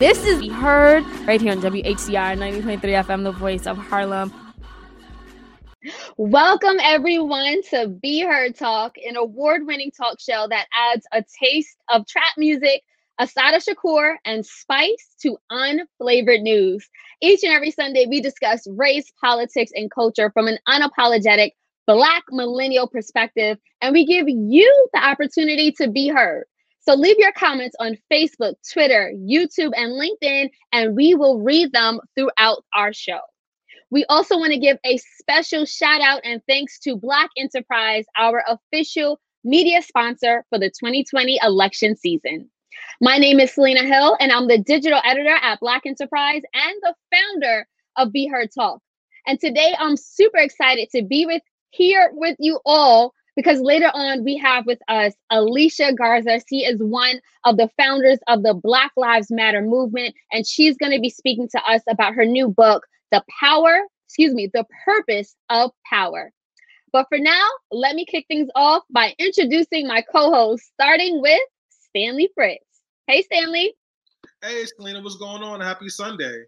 This is Be heard right here on WHCR 90.3 FM, the voice of Harlem. Welcome, everyone, to Be Heard Talk, an award winning talk show that adds a taste of trap music, Assata Shakur, and spice to unflavored news. Each and every Sunday, we discuss race, politics, and culture from an unapologetic Black millennial perspective, and we give you the opportunity to be heard. So leave your comments on Facebook, Twitter, YouTube, and LinkedIn, and we will read them throughout our show. We also want to give a special shout out and thanks to Black Enterprise, our official media sponsor for the 2020 election season. My name is Selena Hill, and I'm the digital editor at Black Enterprise and the founder of Be Heard Talk. And today I'm super excited to be with here with you all because later on we have with us Alicia Garza. She is one of the founders of the Black Lives Matter movement, and she's going to be speaking to us about her new book, The Power, excuse me, The Purpose of Power. But for now, let me kick things off by introducing my co host, starting with Stanley Fritz. Hey, Stanley. Hey, Selena, what's going on? Happy Sunday.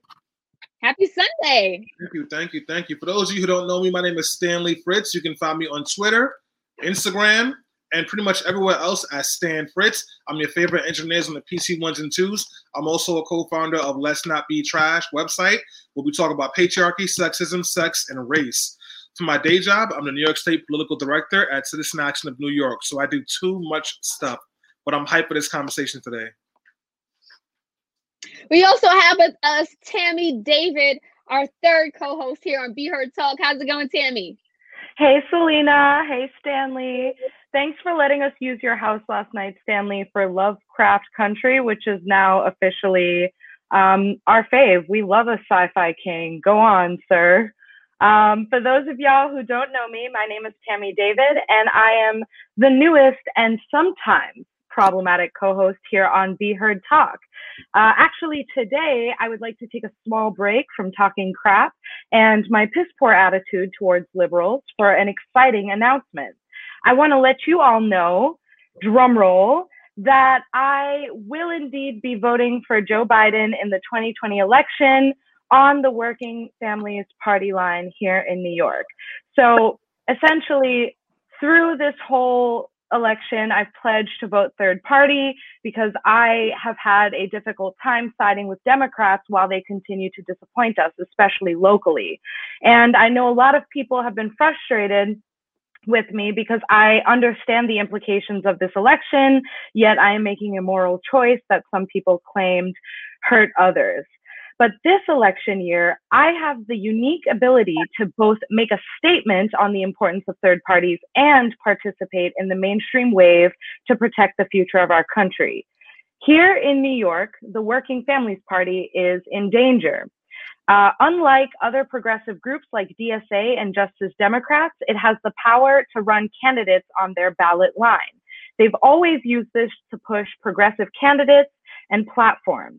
Happy Sunday. Thank you, thank you, thank you. For those of you who don't know me, my name is Stanley Fritz. You can find me on Twitter Instagram, and pretty much everywhere else as Stan Fritz. I'm your favorite engineers on the PC ones and twos. I'm also a co-founder of Let's Not Be Trash website, where we talk about patriarchy, sexism, sex, and race. For my day job, I'm the New York State political director at Citizen Action of New York. So I do too much stuff, but I'm hyped for this conversation today. We also have with us Tammy David, our third co-host here on Be Heard Talk. How's it going, Tammy? Hey, Selena. Hey, Stanley. Thanks for letting us use your house last night, Stanley, for Lovecraft Country, which is now officially um, our fave. We love a sci fi king. Go on, sir. Um, for those of y'all who don't know me, my name is Tammy David, and I am the newest and sometimes problematic co host here on Be Heard Talk. Uh, actually, today I would like to take a small break from talking crap and my piss poor attitude towards liberals for an exciting announcement. I want to let you all know, drumroll, that I will indeed be voting for Joe Biden in the 2020 election on the Working Families Party line here in New York. So essentially, through this whole election, I've pledged to vote third party because I have had a difficult time siding with Democrats while they continue to disappoint us, especially locally. And I know a lot of people have been frustrated with me because I understand the implications of this election, yet I am making a moral choice that some people claimed hurt others. But this election year, I have the unique ability to both make a statement on the importance of third parties and participate in the mainstream wave to protect the future of our country. Here in New York, the Working Families Party is in danger. Uh, unlike other progressive groups like DSA and Justice Democrats, it has the power to run candidates on their ballot line. They've always used this to push progressive candidates and platforms.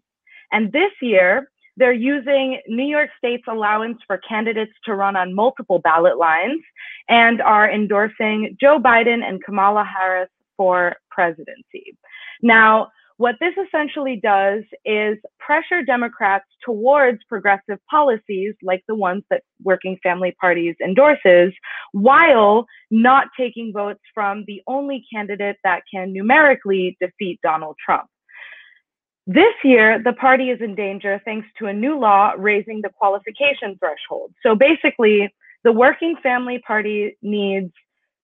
And this year, they're using New York State's allowance for candidates to run on multiple ballot lines and are endorsing Joe Biden and Kamala Harris for presidency. Now, what this essentially does is pressure Democrats towards progressive policies like the ones that Working Family Parties endorses, while not taking votes from the only candidate that can numerically defeat Donald Trump. This year, the party is in danger thanks to a new law raising the qualification threshold. So basically, the Working Family Party needs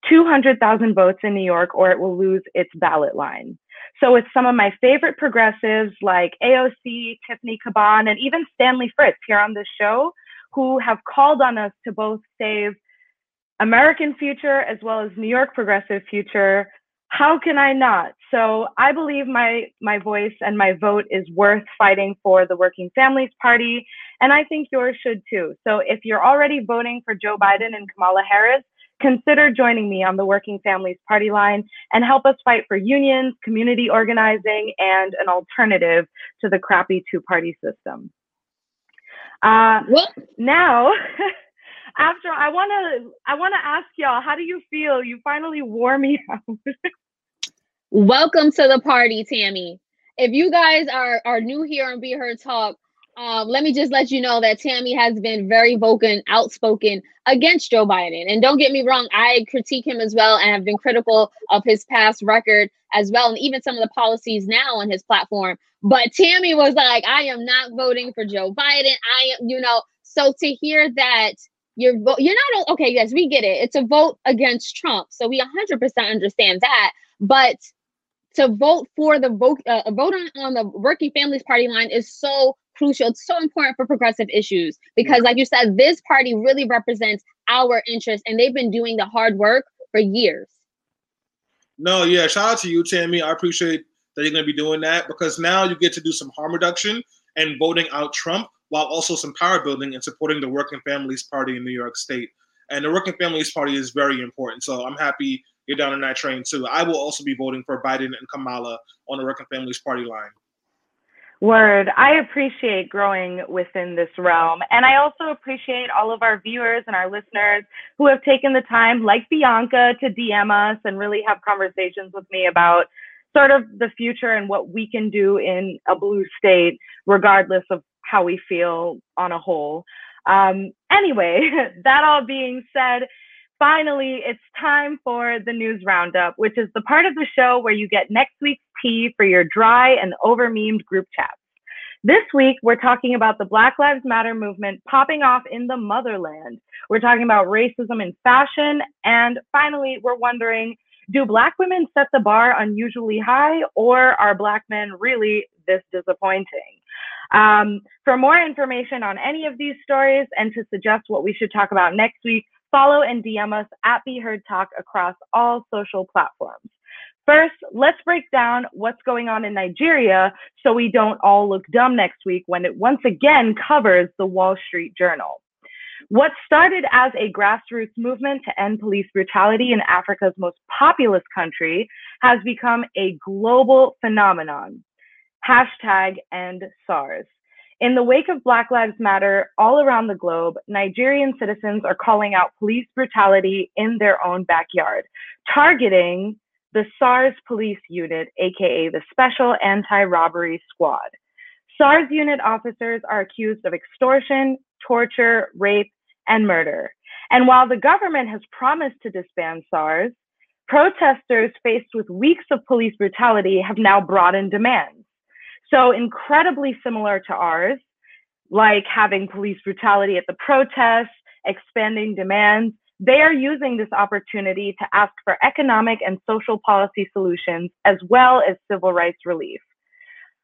200,000 votes in New York or it will lose its ballot line. So with some of my favorite progressives like AOC, Tiffany Caban, and even Stanley Fritz here on this show who have called on us to both save American future as well as New York progressive future how can I not? So I believe my my voice and my vote is worth fighting for the Working Families Party, and I think yours should too. So if you're already voting for Joe Biden and Kamala Harris, consider joining me on the Working Families Party line and help us fight for unions, community organizing, and an alternative to the crappy two-party system. Uh, now. after I want to I want to ask y'all, how do you feel? You finally wore me out. Welcome to the party, Tammy. if you guys are are new here on Be Heard Talk, um, let me just let you know that Tammy has been very vocal and outspoken against Joe Biden. And don't get me wrong, I critique him as well and have been critical of his past record as well, and even some of the policies now on his platform. But Tammy was like, I am not voting for Joe Biden. I am, you know, so to hear that you're you're not okay, yes, we get it. It's a vote against Trump. So we 100% understand that. But to vote for the vote, uh, vote on, on the Working Families Party line is so crucial. It's so important for progressive issues because, like you said, this party really represents our interests, and they've been doing the hard work for years. No, yeah, shout out to you, Tammy. I appreciate that you're going to be doing that because now you get to do some harm reduction and voting out Trump while also some power building and supporting the Working Families Party in New York State. And the Working Families Party is very important. So I'm happy you're down on that train too. I will also be voting for Biden and Kamala on the Working Families Party line. Word. I appreciate growing within this realm. And I also appreciate all of our viewers and our listeners who have taken the time, like Bianca, to DM us and really have conversations with me about sort of the future and what we can do in a blue state, regardless of how we feel on a whole. Um, anyway, that all being said, finally, it's time for the news roundup, which is the part of the show where you get next week's tea for your dry and over memed group chats. This week, we're talking about the Black Lives Matter movement popping off in the motherland. We're talking about racism in fashion. And finally, we're wondering do Black women set the bar unusually high, or are Black men really this disappointing? Um, for more information on any of these stories and to suggest what we should talk about next week, follow and DM us at Be Heard Talk across all social platforms. First, let's break down what's going on in Nigeria so we don't all look dumb next week when it once again covers the Wall Street Journal. What started as a grassroots movement to end police brutality in Africa's most populous country has become a global phenomenon. Hashtag end SARS. In the wake of Black Lives Matter all around the globe, Nigerian citizens are calling out police brutality in their own backyard, targeting the SARS police unit, aka the Special Anti Robbery Squad. SARS unit officers are accused of extortion, torture, rape, and murder. And while the government has promised to disband SARS, protesters faced with weeks of police brutality have now brought in demands. So incredibly similar to ours, like having police brutality at the protests, expanding demands, they are using this opportunity to ask for economic and social policy solutions as well as civil rights relief.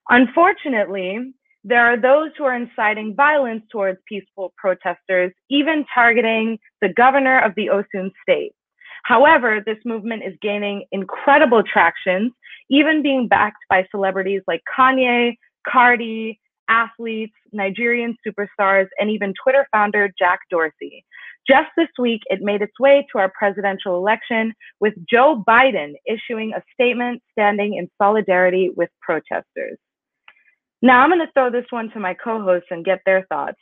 Unfortunately, there are those who are inciting violence towards peaceful protesters, even targeting the governor of the Osun state. However, this movement is gaining incredible traction, even being backed by celebrities like Kanye, Cardi, athletes, Nigerian superstars, and even Twitter founder Jack Dorsey. Just this week, it made its way to our presidential election, with Joe Biden issuing a statement standing in solidarity with protesters. Now, I'm going to throw this one to my co hosts and get their thoughts.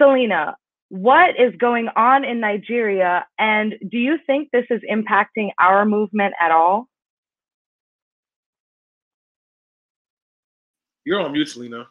Selena, what is going on in Nigeria, and do you think this is impacting our movement at all? You're on mute, Selena.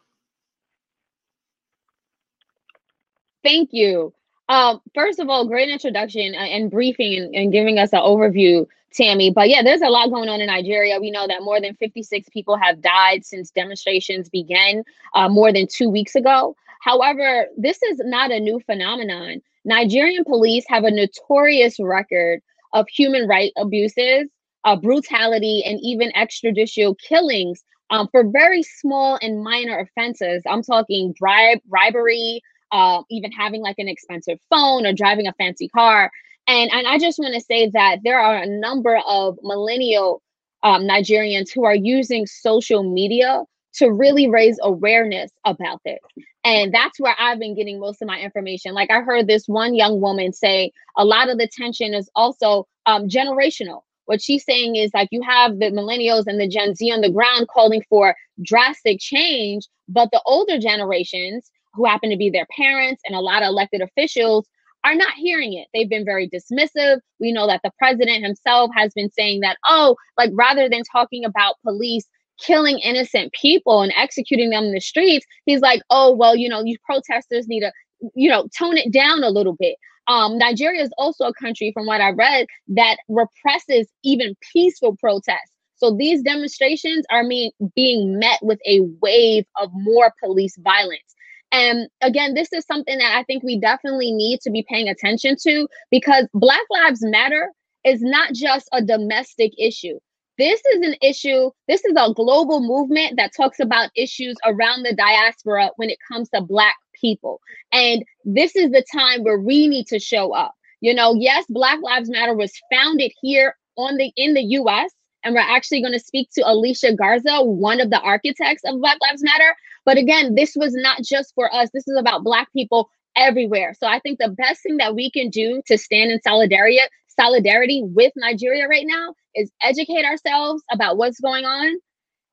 Thank you. Um, first of all, great introduction uh, and briefing and, giving us an overview, Tammy. But yeah, there's a lot going on in Nigeria. We know that more than 56 people have died since demonstrations began uh, more than two weeks ago. However, this is not a new phenomenon. Nigerian police have a notorious record of human rights abuses, uh, brutality, and even extrajudicial killings um, for very small and minor offenses. I'm talking bribe, bribery, uh, even having like an expensive phone or driving a fancy car. And, and I just want to say that there are a number of millennial um, Nigerians who are using social media to really raise awareness about this. And that's where I've been getting most of my information. Like I heard this one young woman say a lot of the tension is also um, generational. What she's saying is like you have the millennials and the Gen Z on the ground calling for drastic change, but the older generations who happen to be their parents and a lot of elected officials are not hearing it. They've been very dismissive. We know that the president himself has been saying that, oh, like rather than talking about police killing innocent people and executing them in the streets, he's like, oh, well, you know, you protesters need to, you know, tone it down a little bit. Um, Nigeria is also a country, from what I read, that represses even peaceful protests. So these demonstrations are mean, being met with a wave of more police violence. And again, this is something that I think we definitely need to be paying attention to because Black Lives Matter is not just a domestic issue. This is an issue, this is a global movement that talks about issues around the diaspora when it comes to Black people. And this is the time where we need to show up. You know, yes, Black Lives Matter was founded here on the in the US and we're actually going to speak to Alicia Garza, one of the architects of Black Lives Matter. But again, this was not just for us. This is about Black people everywhere. So I think the best thing that we can do to stand in solidarity solidarity with Nigeria right now is educate ourselves about what's going on,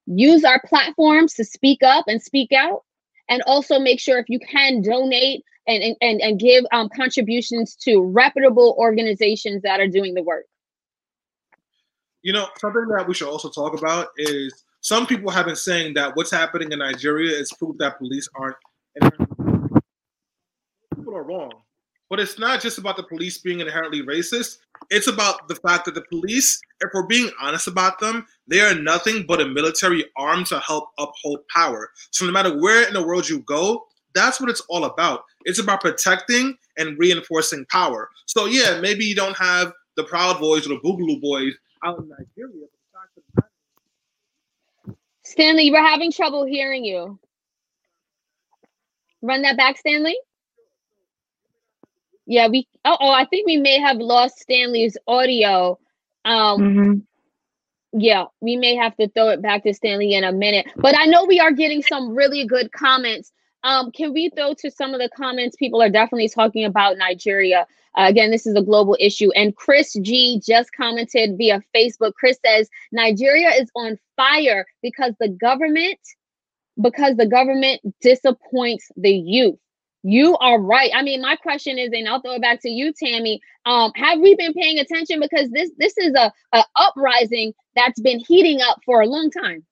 use our platforms to speak up and speak out, and also make sure if you can donate and and, and give um, contributions to reputable organizations that are doing the work. You know, something that we should also talk about is some people have been saying that what's happening in Nigeria is proof that police aren't. People are wrong. But it's not just about the police being inherently racist. It's about the fact that the police, if we're being honest about them, they are nothing but a military arm to help uphold power. So no matter where in the world you go, that's what it's all about. It's about protecting and reinforcing power. So yeah, maybe you don't have the Proud Boys or the Boogaloo Boys out in Nigeria. Stanley, we're having trouble hearing you. Run that back, Stanley. Yeah, we. Oh, oh, I think we may have lost Stanley's audio. Um, mm-hmm. Yeah, we may have to throw it back to Stanley in a minute. But I know we are getting some really good comments. Um, can we throw to some of the comments? People are definitely talking about Nigeria. Uh, again, this is a global issue. And Chris G just commented via Facebook. Chris says Nigeria is on fire because the government, because the government disappoints the youth. You are right. I mean, my question is, and I'll throw it back to you, Tammy. Um, have we been paying attention? Because this this is a, a uprising that's been heating up for a long time.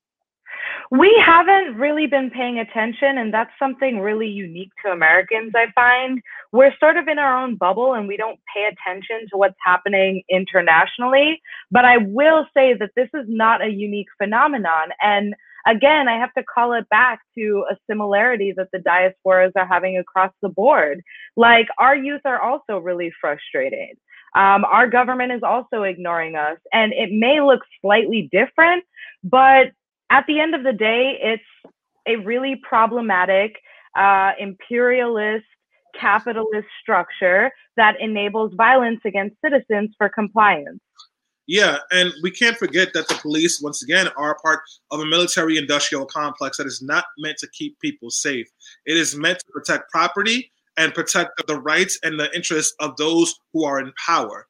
We haven't really been paying attention, and that's something really unique to Americans, I find. We're sort of in our own bubble and we don't pay attention to what's happening internationally. But I will say that this is not a unique phenomenon. And again, I have to call it back to a similarity that the diasporas are having across the board. Like our youth are also really frustrated. Um, our government is also ignoring us, and it may look slightly different, but at the end of the day, it's a really problematic, uh, imperialist, capitalist structure that enables violence against citizens for compliance. Yeah, and we can't forget that the police, once again, are part of a military industrial complex that is not meant to keep people safe. It is meant to protect property and protect the rights and the interests of those who are in power.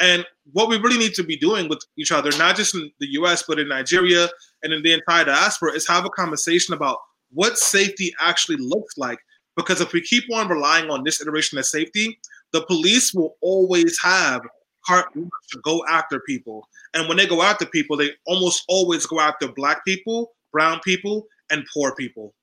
And what we really need to be doing with each other, not just in the US, but in Nigeria and in the entire diaspora, is have a conversation about what safety actually looks like. Because if we keep on relying on this iteration of safety, the police will always have heart to go after people. And when they go after people, they almost always go after black people, brown people, and poor people.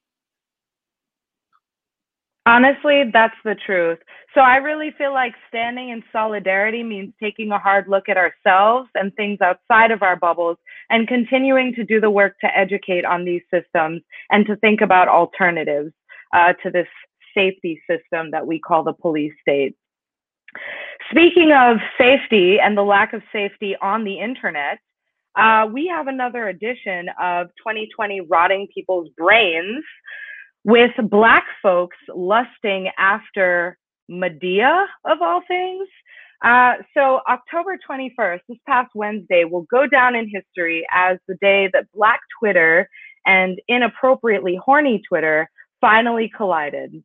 Honestly, that's the truth. So I really feel like standing in solidarity means taking a hard look at ourselves and things outside of our bubbles and continuing to do the work to educate on these systems and to think about alternatives uh, to this safety system that we call the police state. Speaking of safety and the lack of safety on the internet, uh, we have another edition of 2020 Rotting People's Brains with Black folks lusting after Madea, of all things. Uh, so, October 21st, this past Wednesday, will go down in history as the day that Black Twitter and inappropriately horny Twitter finally collided.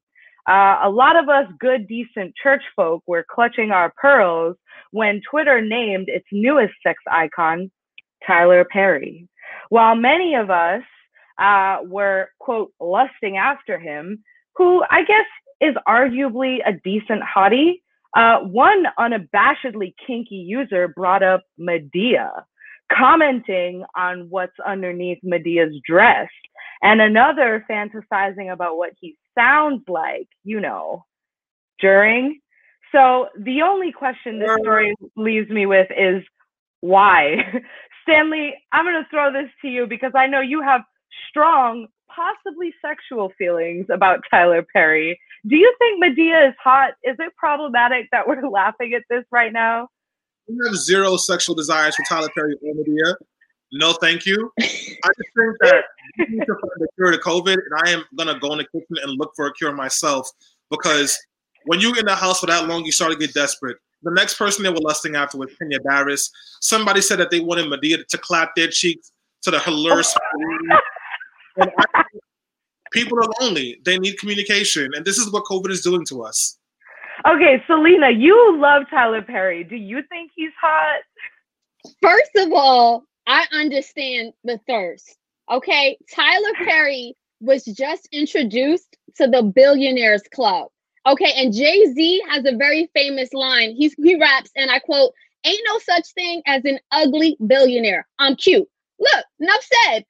Uh, a lot of us good, decent church folk were clutching our pearls when Twitter named its newest sex icon Tyler Perry. While many of us uh, were, quote, lusting after him, who I guess is arguably a decent hottie, uh, one unabashedly kinky user brought up Madea, commenting on what's underneath Madea's dress, and another fantasizing about what he sounds like, you know, during. So the only question this story leaves me with is why? Stanley, I'm going to throw this to you because I know you have strong, possibly sexual feelings about Tyler Perry. Do you think Madea is hot? Is it problematic that we're laughing at this right now? We have zero sexual desires for Tyler Perry or Madea. No, thank you. I just think that we need to find a cure to COVID, and I am gonna go in the kitchen and look for a cure myself because when you're in the house for that long, you start to get desperate. The next person they were lusting after was Kenya Barris. Somebody said that they wanted Madea to clap their cheeks to the hilarious. I, people are lonely. They need communication, and this is what COVID is doing to us. Okay, Selena, you love Tyler Perry. Do you think he's hot? First of all, I understand the thirst. Okay, Tyler Perry was just introduced to the Billionaires Club. Okay, and Jay Z has a very famous line. He's he raps, and I quote, "Ain't no such thing as an ugly billionaire. I'm cute." Look, enough said.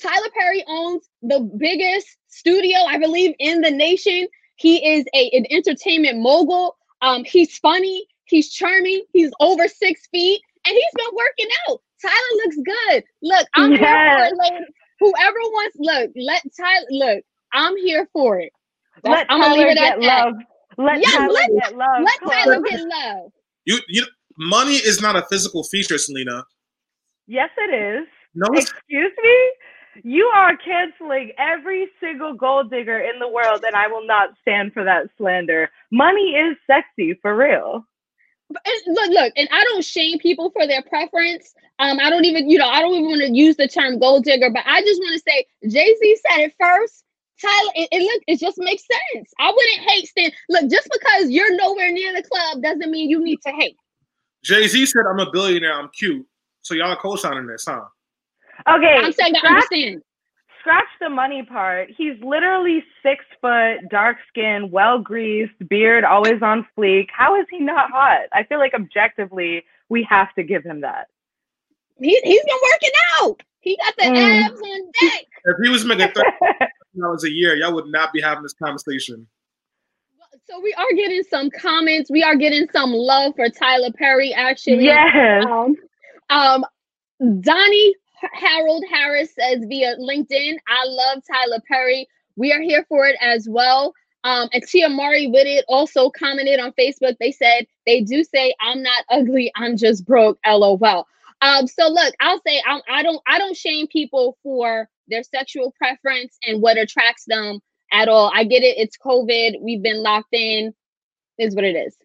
Tyler Perry owns the biggest studio, I believe, in the nation. He is a, an entertainment mogul. Um, he's funny. He's charming. He's over six feet, and he's been working out. Tyler looks good. Look, I'm yes. here for it, Whoever wants, look, let Tyler look. I'm here for it. That's, let I'm Tyler leave it get love. Let yes, Tyler let, get love. Let Tyler get love. You, you, money is not a physical feature, Selena. Yes, it is. No, excuse me. You are canceling every single gold digger in the world, and I will not stand for that slander. Money is sexy for real. And look, look, and I don't shame people for their preference. Um, I don't even, you know, I don't even want to use the term gold digger, but I just want to say Jay Z said it first. Tyler, it, it look, it just makes sense. I wouldn't hate Stan. Look, just because you're nowhere near the club doesn't mean you need to hate. Jay Z said, "I'm a billionaire. I'm cute." So y'all co-signing this, huh? Okay. I'm saying to understand. Scratch the money part. He's literally six foot, dark skin, well greased, beard always on fleek. How is he not hot? I feel like objectively, we have to give him that. He, he's been working out. He got the mm. abs on deck. If he was making thirty dollars a year, y'all would not be having this conversation. So we are getting some comments. We are getting some love for Tyler Perry. Actually, yes. Um, um, Donnie Harold Harris says via LinkedIn, I love Tyler Perry. We are here for it as well. Um, and Tia Mari with it also commented on Facebook. They said they do say I'm not ugly, I'm just broke. LOL. Um, so look, I'll say I'm, I don't I don't shame people for their sexual preference and what attracts them at all. I get it. It's COVID. We've been locked in. Is what it is.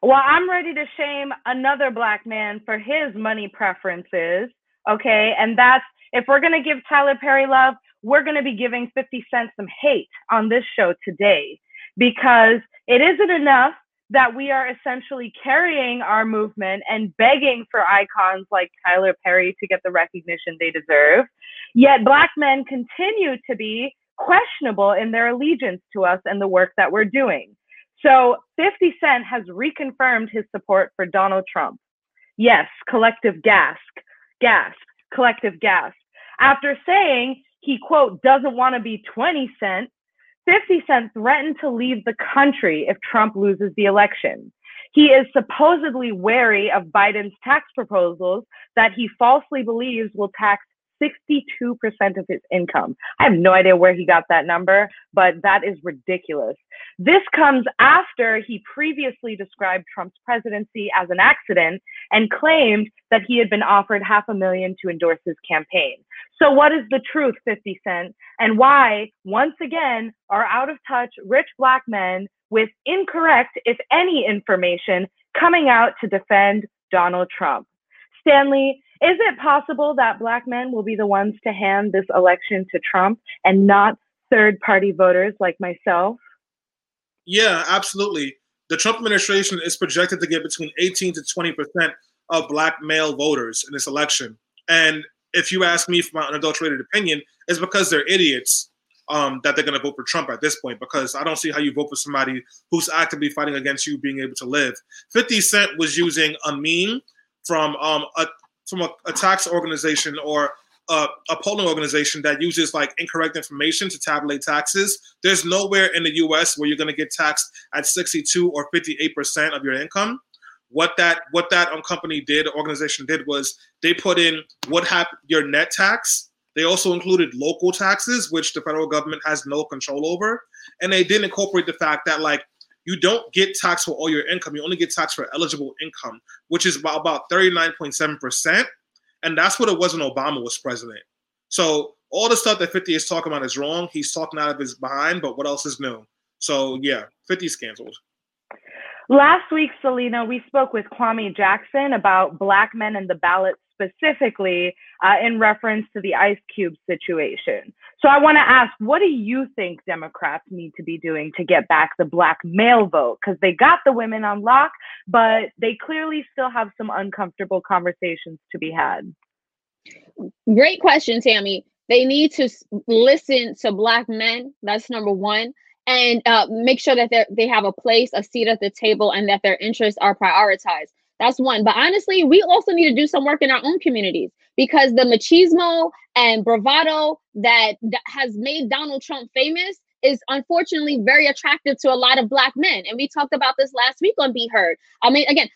Well, I'm ready to shame another black man for his money preferences. Okay. And that's if we're going to give Tyler Perry love, we're going to be giving 50 Cent some hate on this show today because it isn't enough that we are essentially carrying our movement and begging for icons like Tyler Perry to get the recognition they deserve. Yet black men continue to be questionable in their allegiance to us and the work that we're doing. So 50 Cent has reconfirmed his support for Donald Trump. Yes, collective gasp gasp, collective gasp. After saying he, quote, doesn't want to be 20 Cent, 50 Cent threatened to leave the country if Trump loses the election. He is supposedly wary of Biden's tax proposals that he falsely believes will tax 62% of his income. I have no idea where he got that number, but that is ridiculous. This comes after he previously described Trump's presidency as an accident and claimed that he had been offered half a million to endorse his campaign. So, what is the truth, 50 Cent? And why, once again, are out of touch rich black men with incorrect, if any, information coming out to defend Donald Trump? Stanley, is it possible that black men will be the ones to hand this election to Trump and not third party voters like myself? Yeah, absolutely. The Trump administration is projected to get between 18 to 20% of black male voters in this election. And if you ask me for my unadulterated opinion, it's because they're idiots um, that they're going to vote for Trump at this point. Because I don't see how you vote for somebody who's actively fighting against you being able to live. 50 Cent was using a meme from um, a, from a, a tax organization or a, a, polling organization that uses like incorrect information to tabulate taxes. There's nowhere in the U.S. where you're going to get taxed at 62 or 58 percent of your income. What that what that um, company did, organization did, was they put in what happened your net tax. They also included local taxes, which the federal government has no control over, and they didn't incorporate the fact that like you don't get taxed for all your income. You only get taxed for eligible income, which is about, about 39.7%. And that's what it was when Obama was president. So all the stuff that 50 is talking about is wrong. He's talking out of his behind, but what else is new? So yeah, 50's canceled. Last week, Selena, we spoke with Kwame Jackson about black men and the ballot specifically uh, in reference to the Ice Cube situation. So I want to ask, what do you think Democrats need to be doing to get back the black male vote? Because they got the women on lock, but they clearly still have some uncomfortable conversations to be had. Great question, Tammy. They need to listen to black men. That's number one and uh, make sure that they have a place, a seat at the table, and that their interests are prioritized. That's one. But honestly, we also need to do some work in our own communities because the machismo and bravado that, that has made Donald Trump famous is unfortunately very attractive to a lot of black men. And we talked about this last week on Be Heard. I mean, again,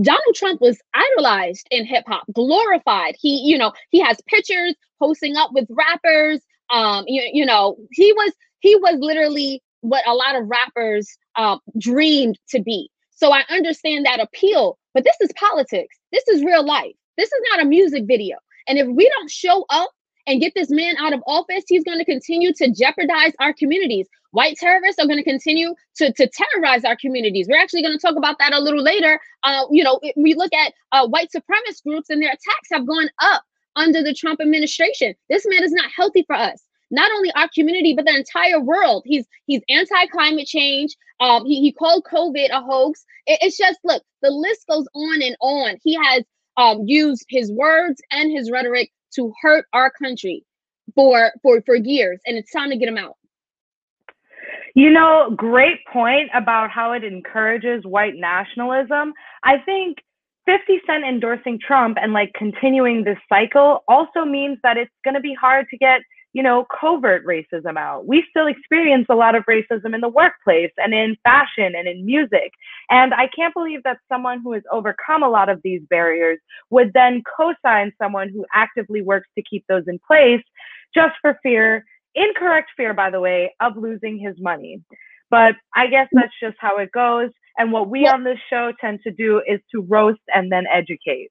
Donald Trump was idolized in hip hop, glorified. He, you know, he has pictures posting up with rappers. Um, you, you know, he was he was literally what a lot of rappers um, dreamed to be. So I understand that appeal, but this is politics. This is real life. This is not a music video. And if we don't show up and get this man out of office, he's going to continue to jeopardize our communities. White terrorists are going to continue to, to terrorize our communities. We're actually going to talk about that a little later. Uh, you know, we look at uh, white supremacist groups and their attacks have gone up under the Trump administration. This man is not healthy for us not only our community but the entire world. He's he's anti climate change. Um, he he called COVID a hoax. It, it's just look, the list goes on and on. He has um, used his words and his rhetoric to hurt our country for for for years, and it's time to get him out. You know, great point about how it encourages white nationalism. I think 50 Cent endorsing Trump and like continuing this cycle also means that it's going to be hard to get you know, covert racism out. We still experience a lot of racism in the workplace and in fashion and in music. And I can't believe that someone who has overcome a lot of these barriers would then co sign someone who actively works to keep those in place just for fear, incorrect fear, by the way, of losing his money. But I guess that's just how it goes. And what we on this show tend to do is to roast and then educate.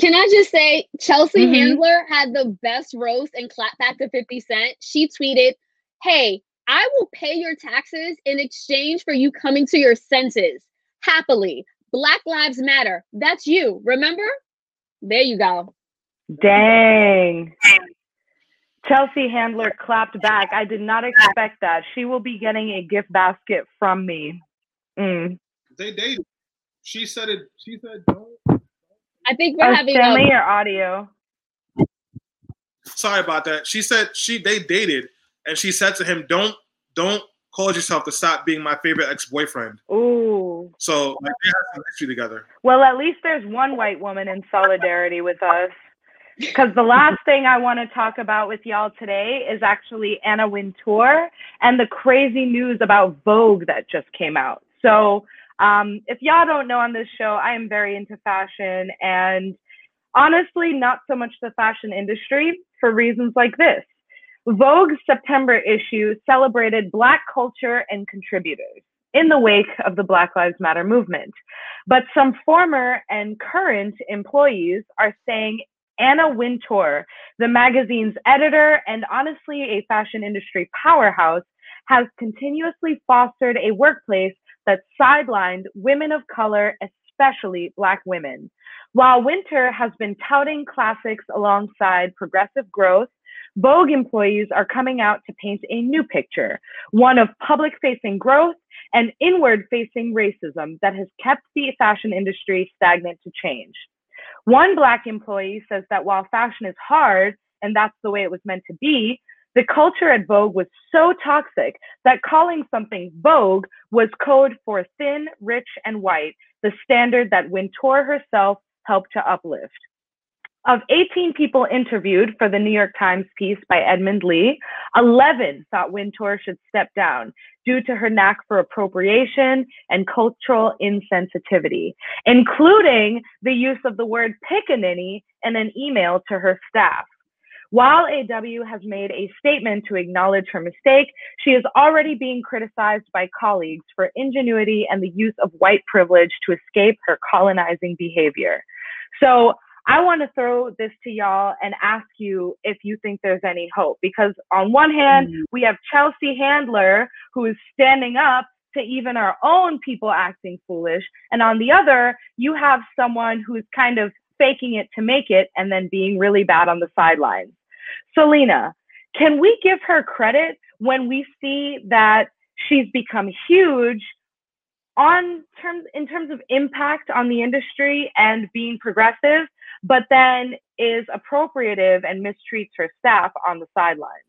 Can I just say, Chelsea mm-hmm. Handler had the best roast and clap back to 50 Cent. She tweeted, Hey, I will pay your taxes in exchange for you coming to your senses happily. Black Lives Matter. That's you. Remember? There you go. Dang. Chelsea Handler clapped back. I did not expect that. She will be getting a gift basket from me. Mm. They dated. She said it. She said, don't I think we're oh, having Stanley a- your audio. Sorry about that. She said she they dated, and she said to him, "Don't don't cause yourself to stop being my favorite ex boyfriend." Ooh. So like, they have some history together. Well, at least there's one white woman in solidarity with us. Because the last thing I want to talk about with y'all today is actually Anna Wintour and the crazy news about Vogue that just came out. So um, if y'all don't know on this show, I am very into fashion and honestly, not so much the fashion industry for reasons like this. Vogue's September issue celebrated Black culture and contributors in the wake of the Black Lives Matter movement. But some former and current employees are saying Anna Wintour, the magazine's editor and honestly a fashion industry powerhouse, has continuously fostered a workplace that sidelined women of color, especially Black women. While Wintour has been touting classics alongside progressive growth, Vogue employees are coming out to paint a new picture, one of public facing growth and inward facing racism that has kept the fashion industry stagnant to change. One Black employee says that while fashion is hard, and that's the way it was meant to be, the culture at Vogue was so toxic that calling something Vogue was code for thin, rich, and white, the standard that Wintour herself helped to uplift. of 18 people interviewed for the New York Times piece by Edmund Lee, 11 thought Wintour should step down due to her knack for appropriation and cultural insensitivity, including the use of the word pickaninny in an email to her staff. While AW has made a statement to acknowledge her mistake, she is already being criticized by colleagues for ingenuity and the use of white privilege to escape her colonizing behavior. So I want to throw this to y'all and ask you if you think there's any hope. Because on one hand, mm-hmm. we have Chelsea Handler, who is standing up to even our own people acting foolish. And on the other, you have someone who's kind of faking it to make it and then being really bad on the sidelines. Selena, can we give her credit when we see that she's become huge on terms in terms of impact on the industry and being progressive, but then is appropriative and mistreats her staff on the sidelines?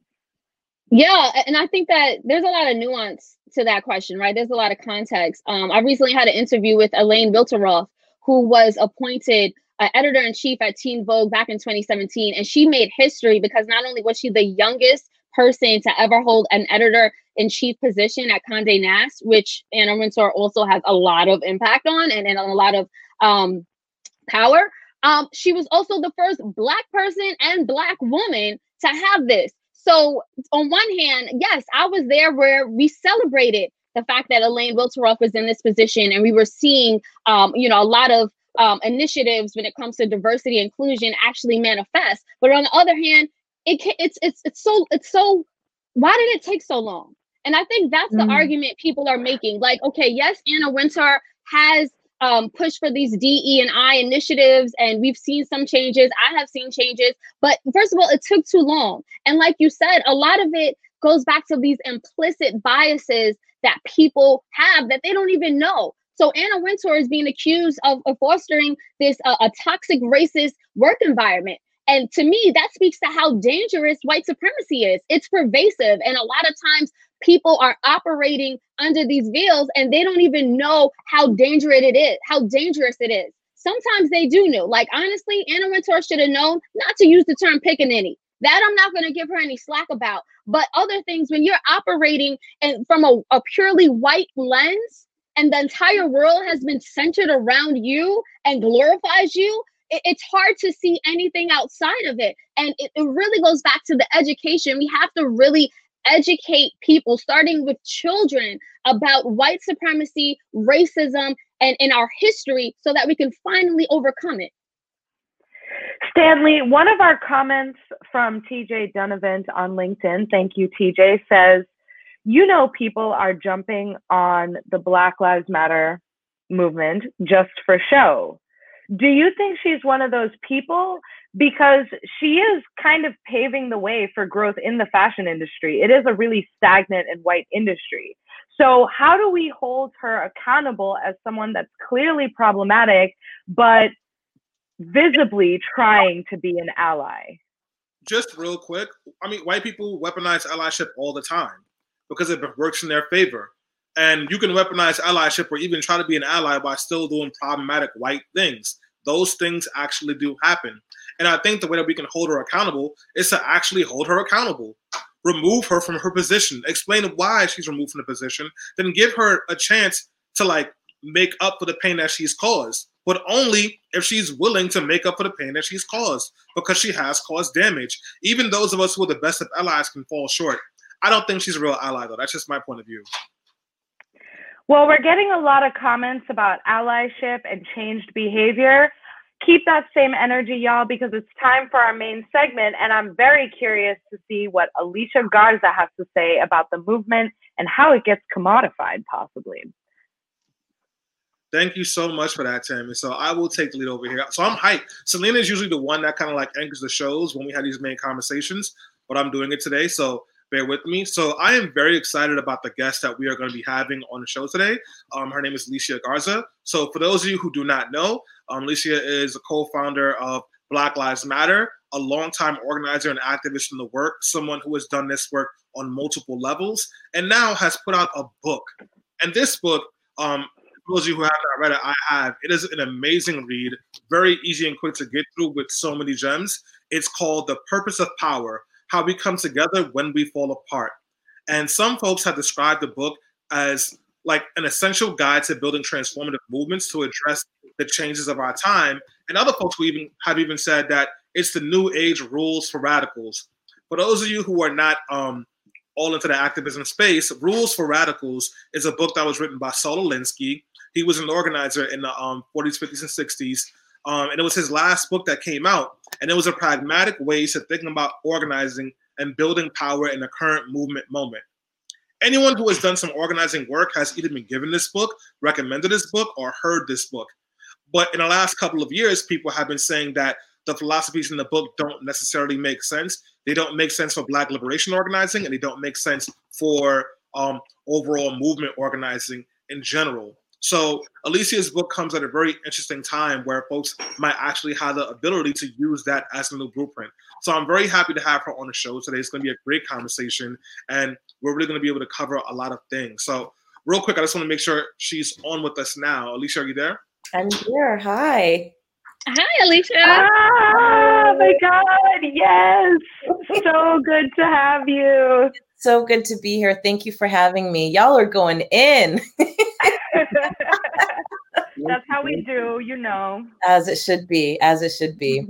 Yeah, and I think that there's a lot of nuance to that question, right? There's a lot of context. Um, I recently had an interview with Elaine Welteroth, who was appointed uh, editor in chief at Teen Vogue back in 2017. And she made history because not only was she the youngest person to ever hold an editor in chief position at Conde Nast, which Anna Wintour also has a lot of impact on and, and a lot of um, power. Um, she was also the first Black person and Black woman to have this. So, on one hand, yes, I was there where we celebrated the fact that Elaine Welteroth was in this position, and we were seeing, um, you know, a lot of um, initiatives when it comes to diversity inclusion actually manifest. But on the other hand, it can, it's it's it's so it's so. Why did it take so long? And I think that's the mm. argument people are making. Like, okay, yes, Anna Wintour has um, pushed for these DE and I initiatives, and we've seen some changes. I have seen changes, but first of all, it took too long. And like you said, a lot of it goes back to these implicit biases that people have that they don't even know. So Anna Wintour is being accused of, of fostering this uh, a toxic racist work environment. And to me, that speaks to how dangerous white supremacy is. It's pervasive. And a lot of times people are operating under these veils and they don't even know how dangerous it is, how dangerous it is. Sometimes they do know. Like honestly, Anna Wintour should have known not to use the term pickaninny. That I'm not going to give her any slack about. But other things, when you're operating and from a, a purely white lens, and the entire world has been centered around you and glorifies you, it, it's hard to see anything outside of it. And it, it really goes back to the education. We have to really educate people, starting with children, about white supremacy, racism, and in our history so that we can finally overcome it. Stanley, one of our comments from TJ Dunavant on LinkedIn, thank you, TJ, says, you know people are jumping on the Black Lives Matter movement just for show. Do you think she's one of those people? Because she is kind of paving the way for growth in the fashion industry. It is a really stagnant and white industry. So, how do we hold her accountable as someone that's clearly problematic, but visibly trying to be an ally? Just real quick, I mean, white people weaponize allyship all the time because it works in their favor. And you can weaponize allyship or even try to be an ally by still doing problematic white things. Those things actually do happen. And I think the way that we can hold her accountable is to actually hold her accountable. Remove her from her position, explain why she's removed from the position, then give her a chance to like make up for the pain that she's caused. But only if she's willing to make up for the pain that she's caused, because she has caused damage. Even those of us who are the best of allies can fall short. I don't think she's a real ally, though. That's just my point of view. Well, we're getting a lot of comments about allyship and changed behavior. Keep that same energy, y'all, because it's time for our main segment. And I'm very curious to see what Alicia Garza has to say about the movement and how it gets commodified, possibly. Thank you so much for that, Tammy. So I will take the lead over here. So I'm hyped. Selena is usually the one that kind of like anchors the shows when we have these main conversations, but I'm doing it today. So bear with me. So I am very excited about the guest that we are going to be having on the show today. Um, her name is Alicia Garza. So for those of you who do not know, um, Alicia is a co-founder of Black Lives Matter, a longtime organizer and activist in the work, someone who has done this work on multiple levels, and now has put out a book. And this book, um, For those of you who have not read it, I have. It is an amazing read, very easy and quick to get through with so many gems. It's called The Purpose of Power How We Come Together When We Fall Apart. And some folks have described the book as like an essential guide to building transformative movements to address the changes of our time. And other folks even have even said that it's the new age rules for radicals. For those of you who are not um, all into the activism space, Rules for Radicals is a book that was written by Saul Alinsky. He was an organizer in the um, 40s, 50s, and 60s. Um, and it was his last book that came out. And it was a pragmatic way to thinking about organizing and building power in the current movement moment. Anyone who has done some organizing work has either been given this book, recommended this book, or heard this book. But in the last couple of years, people have been saying that the philosophies in the book don't necessarily make sense. They don't make sense for Black liberation organizing, and they don't make sense for um, overall movement organizing in general. So Alicia's book comes at a very interesting time where folks might actually have the ability to use that as a new blueprint. So I'm very happy to have her on the show today. It's going to be a great conversation, and we're really going to be able to cover a lot of things. So real quick, I just want to make sure she's on with us now. Alicia, are you there? I'm here. Hi. Hi, Alicia. Ah, my God. Yes. So good to have you. So good to be here. Thank you for having me. Y'all are going in. That's how we do, you know. As it should be, as it should be.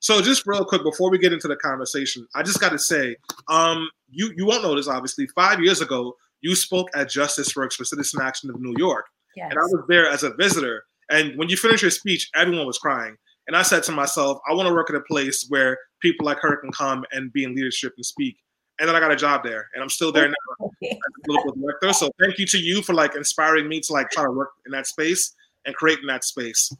So just real quick before we get into the conversation, I just got to say, um, you you won't know this obviously. Five years ago, you spoke at Justice Works for Citizen Action of New York, Yes. and I was there as a visitor. And when you finished your speech, everyone was crying. And I said to myself, I want to work at a place where people like her can come and be in leadership and speak. And then I got a job there, and I'm still there now as a political director. So thank you to you for like inspiring me to like try to work in that space and creating that space.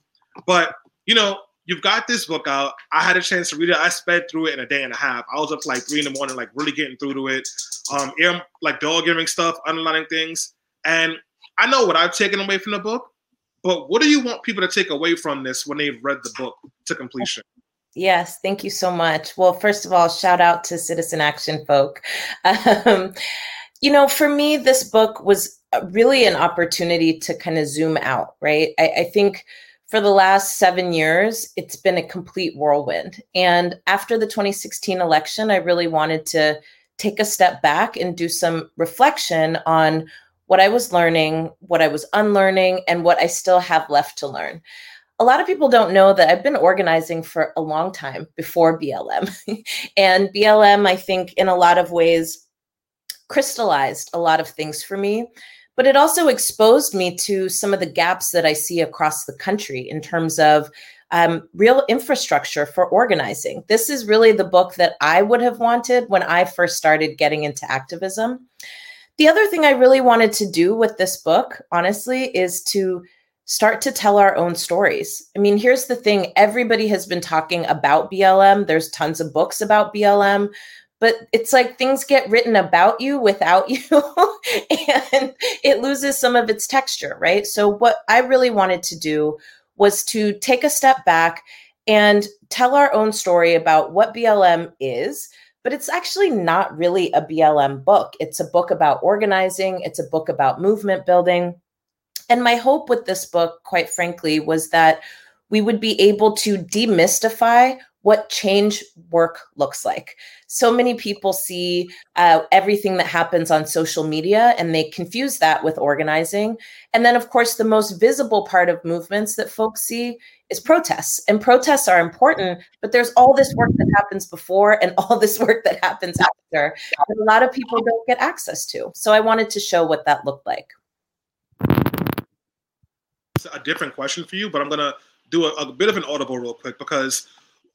But you know, you've got this book out. I had a chance to read it. I sped through it in a day and a half. I was up to like three in the morning, like really getting through to it. Um, ear, like dog earring stuff, underlining things. And I know what I've taken away from the book, but what do you want people to take away from this when they've read the book to completion? Yes, thank you so much. Well, first of all, shout out to Citizen Action folk. Um, you know, for me, this book was really an opportunity to kind of zoom out, right? I, I think for the last seven years, it's been a complete whirlwind. And after the 2016 election, I really wanted to take a step back and do some reflection on what I was learning, what I was unlearning, and what I still have left to learn a lot of people don't know that I've been organizing for a long time before BLM. and BLM, I think, in a lot of ways, crystallized a lot of things for me. But it also exposed me to some of the gaps that I see across the country in terms of um, real infrastructure for organizing. This is really the book that I would have wanted when I first started getting into activism. The other thing I really wanted to do with this book, honestly, is to start to tell our own stories. I mean, here's the thing everybody has been talking about BLM, there's tons of books about BLM. But it's like things get written about you without you, and it loses some of its texture, right? So, what I really wanted to do was to take a step back and tell our own story about what BLM is, but it's actually not really a BLM book. It's a book about organizing, it's a book about movement building. And my hope with this book, quite frankly, was that we would be able to demystify what change work looks like. So many people see uh, everything that happens on social media and they confuse that with organizing. And then, of course, the most visible part of movements that folks see is protests. And protests are important, but there's all this work that happens before and all this work that happens after that a lot of people don't get access to. So I wanted to show what that looked like a different question for you, but I'm gonna do a, a, bit of an audible real quick because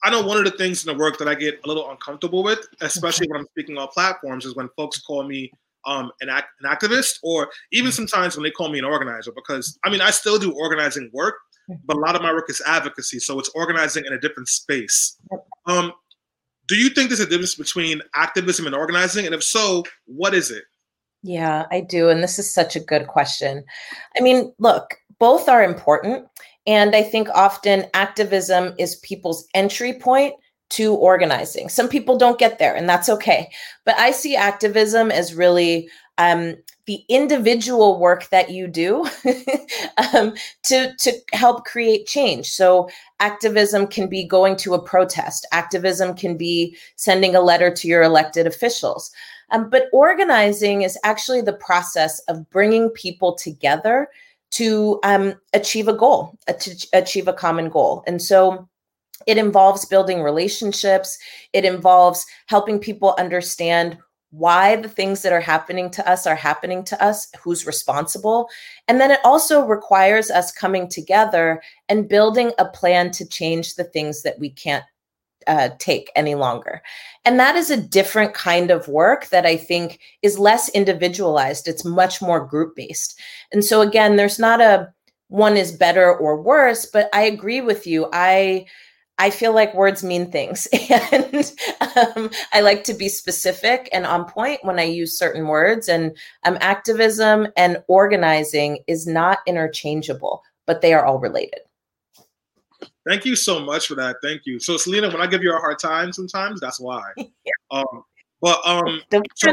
I know one of the things in the work that I get a little uncomfortable with, especially when I'm speaking on platforms, is when folks call me um, an, act, an activist, or even sometimes when they call me an organizer. Because I mean, I still do organizing work, but a lot of my work is advocacy, so it's organizing in a different space. Um, do you think there's a difference between activism and organizing? And if so, what is it? Yeah, I do. And this is such a good question. I mean, look, both are important. And I think often activism is people's entry point to organizing. Some people don't get there, and that's okay. But I see activism as really um, the individual work that you do um, to to help create change. So activism can be going to a protest. Activism can be sending a letter to your elected officials. Um, but organizing is actually the process of bringing people together to um, achieve a goal, to achieve a common goal. And so it involves building relationships. It involves helping people understand why the things that are happening to us are happening to us, who's responsible. And then it also requires us coming together and building a plan to change the things that we can't uh, take any longer. And that is a different kind of work that I think is less individualized. It's much more group based. And so, again, there's not a one is better or worse, but I agree with you. I I feel like words mean things. And um, I like to be specific and on point when I use certain words. And um, activism and organizing is not interchangeable, but they are all related. Thank you so much for that. Thank you. So, Selena, when I give you a hard time sometimes, that's why. um, but um, so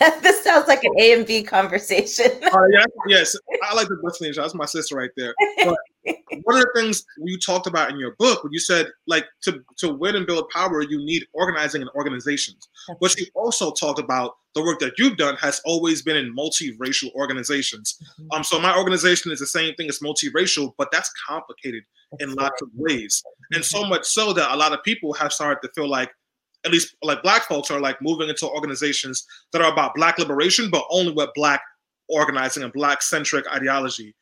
this sounds like an A and B conversation. uh, yeah, yes, I like the best That's my sister right there. But one of the things you talked about in your book, when you said like to to win and build power, you need organizing and organizations. But you also talked about the work that you've done has always been in multiracial organizations. Mm-hmm. Um, so my organization is the same thing as multiracial, but that's complicated that's in lots of ways, and so mm-hmm. much so that a lot of people have started to feel like at least like black folks are like moving into organizations that are about black liberation, but only with black organizing and black centric ideology.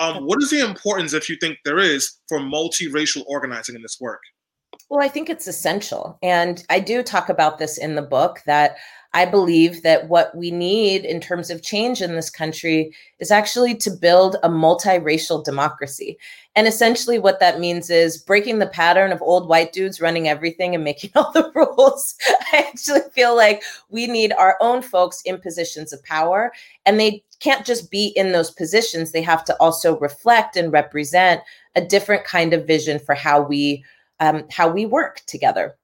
Um, what is the importance, if you think there is, for multiracial organizing in this work? Well, I think it's essential. And I do talk about this in the book that I believe that what we need in terms of change in this country is actually to build a multiracial democracy. And essentially, what that means is breaking the pattern of old white dudes running everything and making all the rules. I actually feel like we need our own folks in positions of power, and they can't just be in those positions. They have to also reflect and represent a different kind of vision for how we um, how we work together.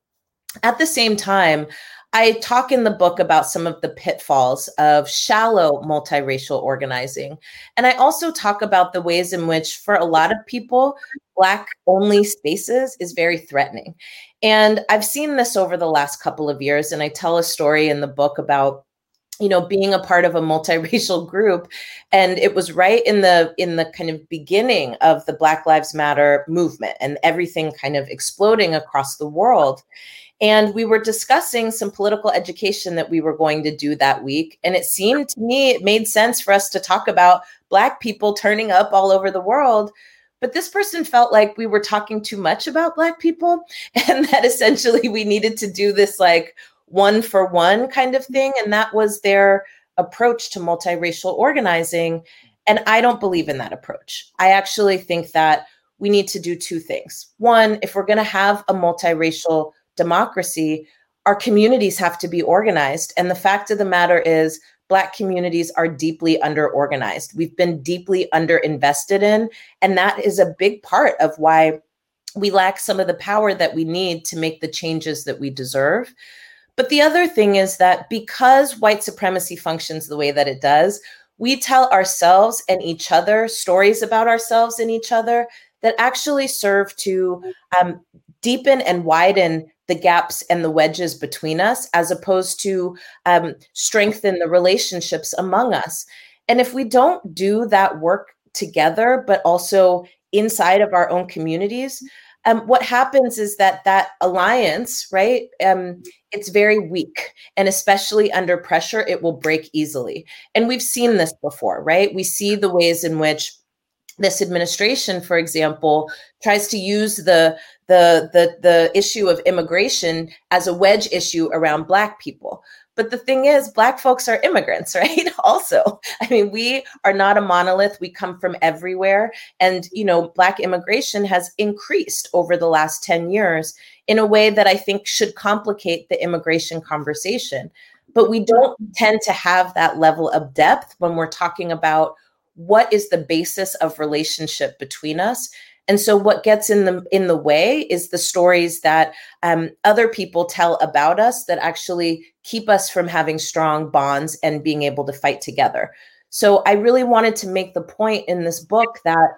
At the same time, I talk in the book about some of the pitfalls of shallow multiracial organizing. And I also talk about the ways in which, for a lot of people, Black only spaces is very threatening. And I've seen this over the last couple of years. And I tell a story in the book about you know being a part of a multiracial group and it was right in the in the kind of beginning of the black lives matter movement and everything kind of exploding across the world and we were discussing some political education that we were going to do that week. And it seemed to me it made sense for us to talk about Black people turning up all over the world. But this person felt like we were talking too much about Black people and that essentially we needed to do this like one for one kind of thing. And that was their approach to multiracial organizing. And I don't believe in that approach. I actually think that we need to do two things. One, if we're going to have a multiracial democracy, our communities have to be organized. And the fact of the matter is, Black communities are deeply underorganized. We've been deeply underinvested in. And that is a big part of why we lack some of the power that we need to make the changes that we deserve. But the other thing is that because white supremacy functions the way that it does, we tell ourselves and each other stories about ourselves and each other that actually serve to um, deepen and widen the gaps and the wedges between us as opposed to um, strengthen the relationships among us. And if we don't do that work together but also inside of our own communities um, what happens is that that alliance right um, it's very weak and especially under pressure it will break easily. And we've seen this before right? We see the ways in which this administration for example tries to use the the the the issue of immigration as a wedge issue around black people. But the thing is black folks are immigrants right also. I mean we are not a monolith. We come from everywhere. And you know black immigration has increased over the last 10 years in a way that i think should complicate the immigration conversation. But we don't tend to have that level of depth when we're talking about what is the basis of relationship between us And so what gets in the in the way is the stories that um, other people tell about us that actually keep us from having strong bonds and being able to fight together. So I really wanted to make the point in this book that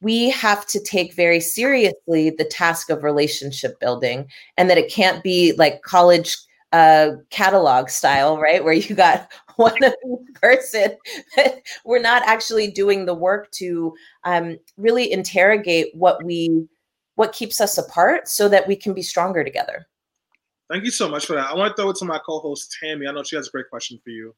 we have to take very seriously the task of relationship building and that it can't be like college uh, catalog style, right? Where you got one person. We're not actually doing the work to um, really interrogate what we what keeps us apart so that we can be stronger together. Thank you so much for that. I want to throw it to my co-host Tammy. I know she has a great question for you.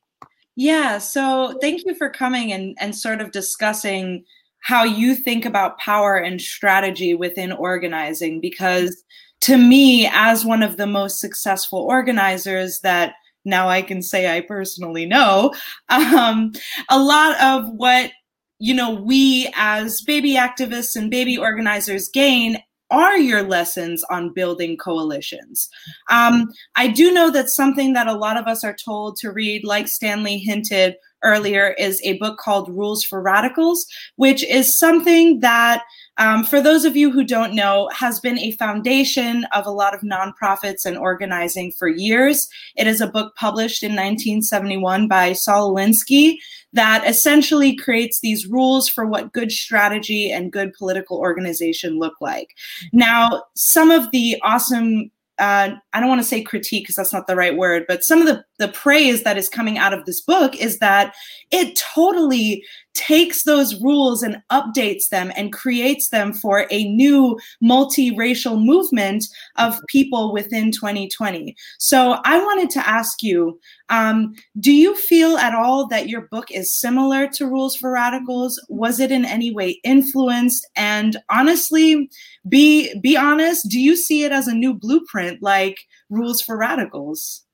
Yeah, so thank you for coming and and sort of discussing how you think about power and strategy within organizing because to me as one of the most successful organizers that now I can say I personally know um, a lot of what you know we as baby activists and baby organizers gain are your lessons on building coalitions. Um, I do know that something that a lot of us are told to read, like Stanley hinted earlier, is a book called Rules for Radicals, which is something that um, for those of you who don't know, has been a foundation of a lot of nonprofits and organizing for years. It is a book published in 1971 by Saul Alinsky that essentially creates these rules for what good strategy and good political organization look like. Now, some of the awesome uh, I don't want to say critique because that's not the right word, but some of the, the praise that is coming out of this book is that it totally takes those rules and updates them and creates them for a new multiracial movement of people within 2020. So I wanted to ask you um, do you feel at all that your book is similar to Rules for Radicals? Was it in any way influenced? And honestly, be be honest, do you see it as a new blueprint like Rules for Radicals?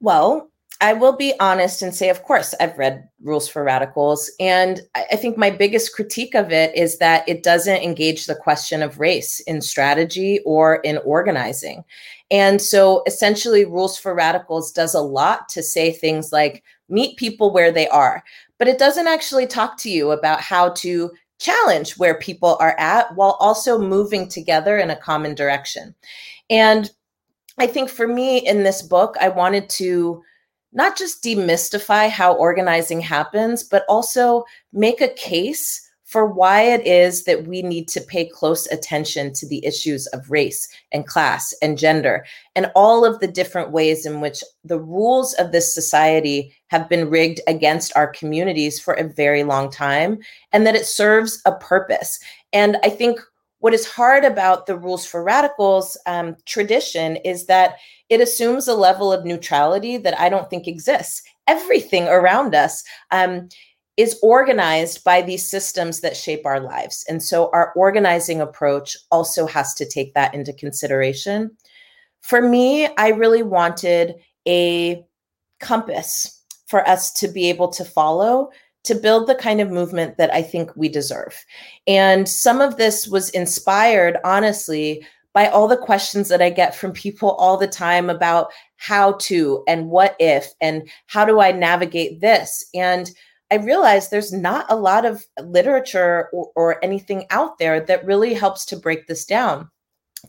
Well, I will be honest and say, of course, I've read Rules for Radicals. And I think my biggest critique of it is that it doesn't engage the question of race in strategy or in organizing. And so essentially, Rules for Radicals does a lot to say things like meet people where they are, but it doesn't actually talk to you about how to challenge where people are at while also moving together in a common direction. And I think for me in this book, I wanted to not just demystify how organizing happens, but also make a case for why it is that we need to pay close attention to the issues of race and class and gender and all of the different ways in which the rules of this society have been rigged against our communities for a very long time and that it serves a purpose. And I think what is hard about the rules for radicals um, tradition is that it assumes a level of neutrality that I don't think exists. Everything around us um, is organized by these systems that shape our lives. And so our organizing approach also has to take that into consideration. For me, I really wanted a compass for us to be able to follow to build the kind of movement that I think we deserve. And some of this was inspired, honestly, by all the questions that I get from people all the time about how to and what if and how do I navigate this. And I realized there's not a lot of literature or, or anything out there that really helps to break this down.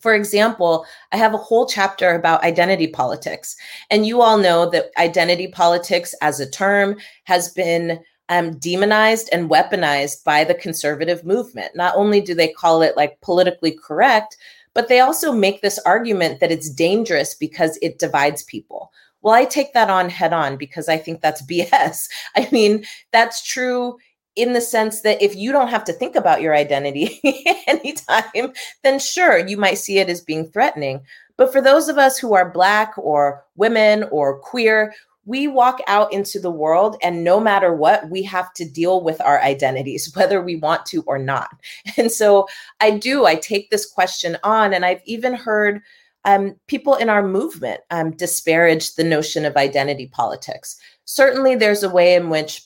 For example, I have a whole chapter about identity politics. And you all know that identity politics as a term has been um, demonized and weaponized by the conservative movement. Not only do they call it like politically correct, but they also make this argument that it's dangerous because it divides people. Well, I take that on head on because I think that's BS. I mean, that's true in the sense that if you don't have to think about your identity anytime, then sure, you might see it as being threatening. But for those of us who are Black or women or queer, we walk out into the world and no matter what we have to deal with our identities whether we want to or not and so i do i take this question on and i've even heard um, people in our movement um, disparage the notion of identity politics. Certainly, there's a way in which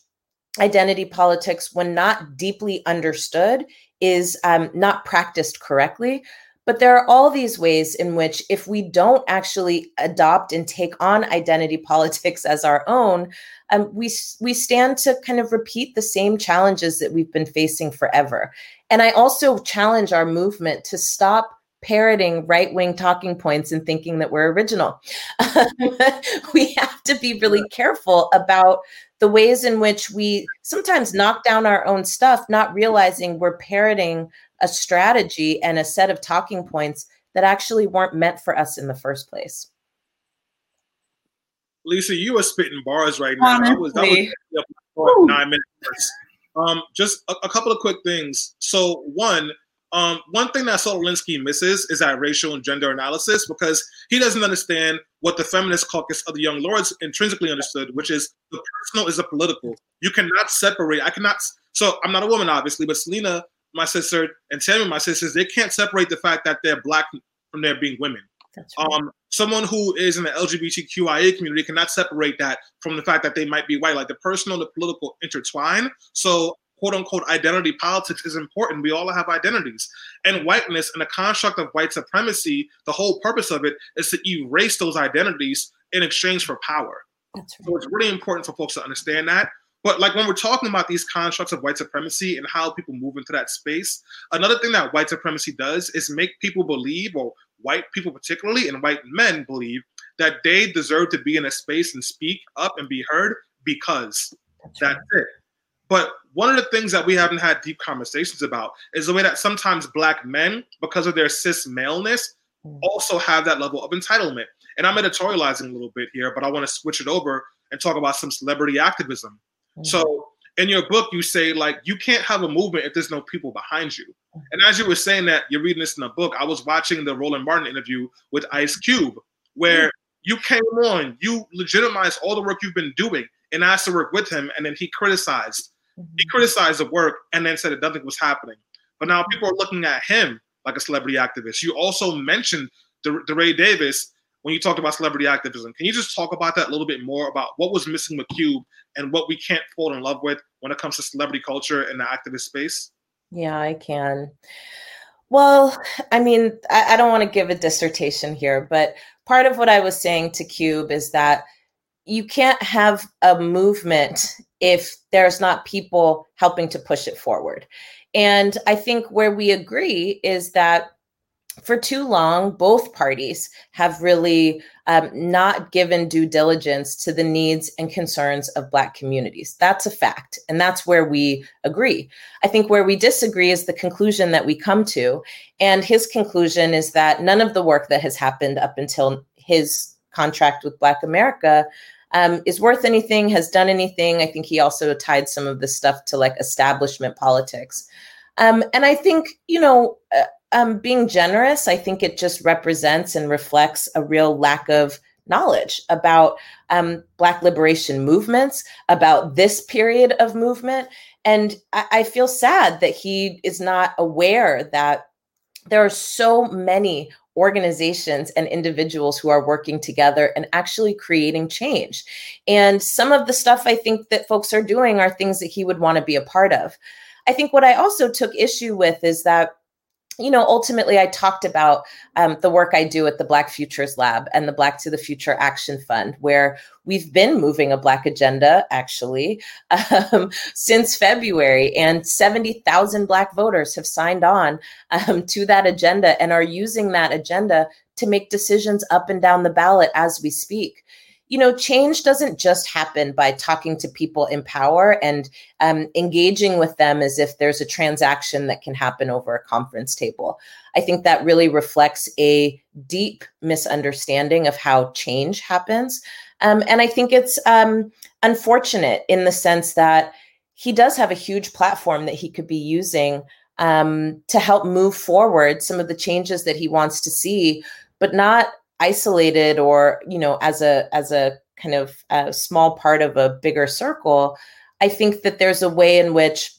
identity politics, when not deeply understood, is um, not practiced correctly. But there are all these ways in which, if we don't actually adopt and take on identity politics as our own, um, we we stand to kind of repeat the same challenges that we've been facing forever. And I also challenge our movement to stop parroting right wing talking points and thinking that we're original. we have to be really careful about the ways in which we sometimes knock down our own stuff, not realizing we're parroting a strategy and a set of talking points that actually weren't meant for us in the first place. Lisa, you are spitting bars right now. Honestly. I was, I was nine minutes. Um, just a, a, couple of quick things. So, one, um, one thing that Saul Alinsky misses is that racial and gender analysis because he doesn't understand what the feminist caucus of the Young Lords intrinsically understood, which is the personal is a political. You cannot separate. I cannot. So I'm not a woman, obviously, but Selena, my sister, and Tammy, my sisters, they can't separate the fact that they're black from their being women. Right. Um, someone who is in the LGBTQIA community cannot separate that from the fact that they might be white. Like the personal and the political intertwine. So quote unquote identity politics is important. We all have identities. And whiteness and the construct of white supremacy, the whole purpose of it is to erase those identities in exchange for power. Right. So it's really important for folks to understand that. But like when we're talking about these constructs of white supremacy and how people move into that space, another thing that white supremacy does is make people believe, or white people particularly, and white men believe that they deserve to be in a space and speak up and be heard because that's, that's right. it. But one of the things that we haven't had deep conversations about is the way that sometimes black men, because of their cis maleness, mm. also have that level of entitlement. And I'm editorializing a little bit here, but I want to switch it over and talk about some celebrity activism. Mm-hmm. So in your book, you say like you can't have a movement if there's no people behind you. Mm-hmm. And as you were saying that, you're reading this in the book. I was watching the Roland Martin interview with Ice Cube, where mm-hmm. you came on, you legitimized all the work you've been doing, and asked to work with him, and then he criticized Mm-hmm. he criticized the work and then said that nothing was happening. But now people are looking at him like a celebrity activist. You also mentioned the Ray Davis when you talked about celebrity activism. Can you just talk about that a little bit more about what was missing with Cube and what we can't fall in love with when it comes to celebrity culture and the activist space? Yeah, I can. Well, I mean, I, I don't want to give a dissertation here, but part of what I was saying to Cube is that you can't have a movement if there's not people helping to push it forward. And I think where we agree is that for too long, both parties have really um, not given due diligence to the needs and concerns of Black communities. That's a fact. And that's where we agree. I think where we disagree is the conclusion that we come to. And his conclusion is that none of the work that has happened up until his contract with Black America um, is worth anything, has done anything. I think he also tied some of this stuff to like establishment politics. Um, and I think, you know, uh, um, being generous, I think it just represents and reflects a real lack of knowledge about um, Black liberation movements, about this period of movement. And I, I feel sad that he is not aware that there are so many organizations and individuals who are working together and actually creating change. And some of the stuff I think that folks are doing are things that he would want to be a part of. I think what I also took issue with is that you know, ultimately, I talked about um, the work I do at the Black Futures Lab and the Black to the Future Action Fund, where we've been moving a Black agenda actually um, since February, and 70,000 Black voters have signed on um, to that agenda and are using that agenda to make decisions up and down the ballot as we speak you know, change doesn't just happen by talking to people in power and um, engaging with them as if there's a transaction that can happen over a conference table. I think that really reflects a deep misunderstanding of how change happens. Um, and I think it's um, unfortunate in the sense that he does have a huge platform that he could be using um, to help move forward some of the changes that he wants to see, but not isolated or you know as a as a kind of a small part of a bigger circle i think that there's a way in which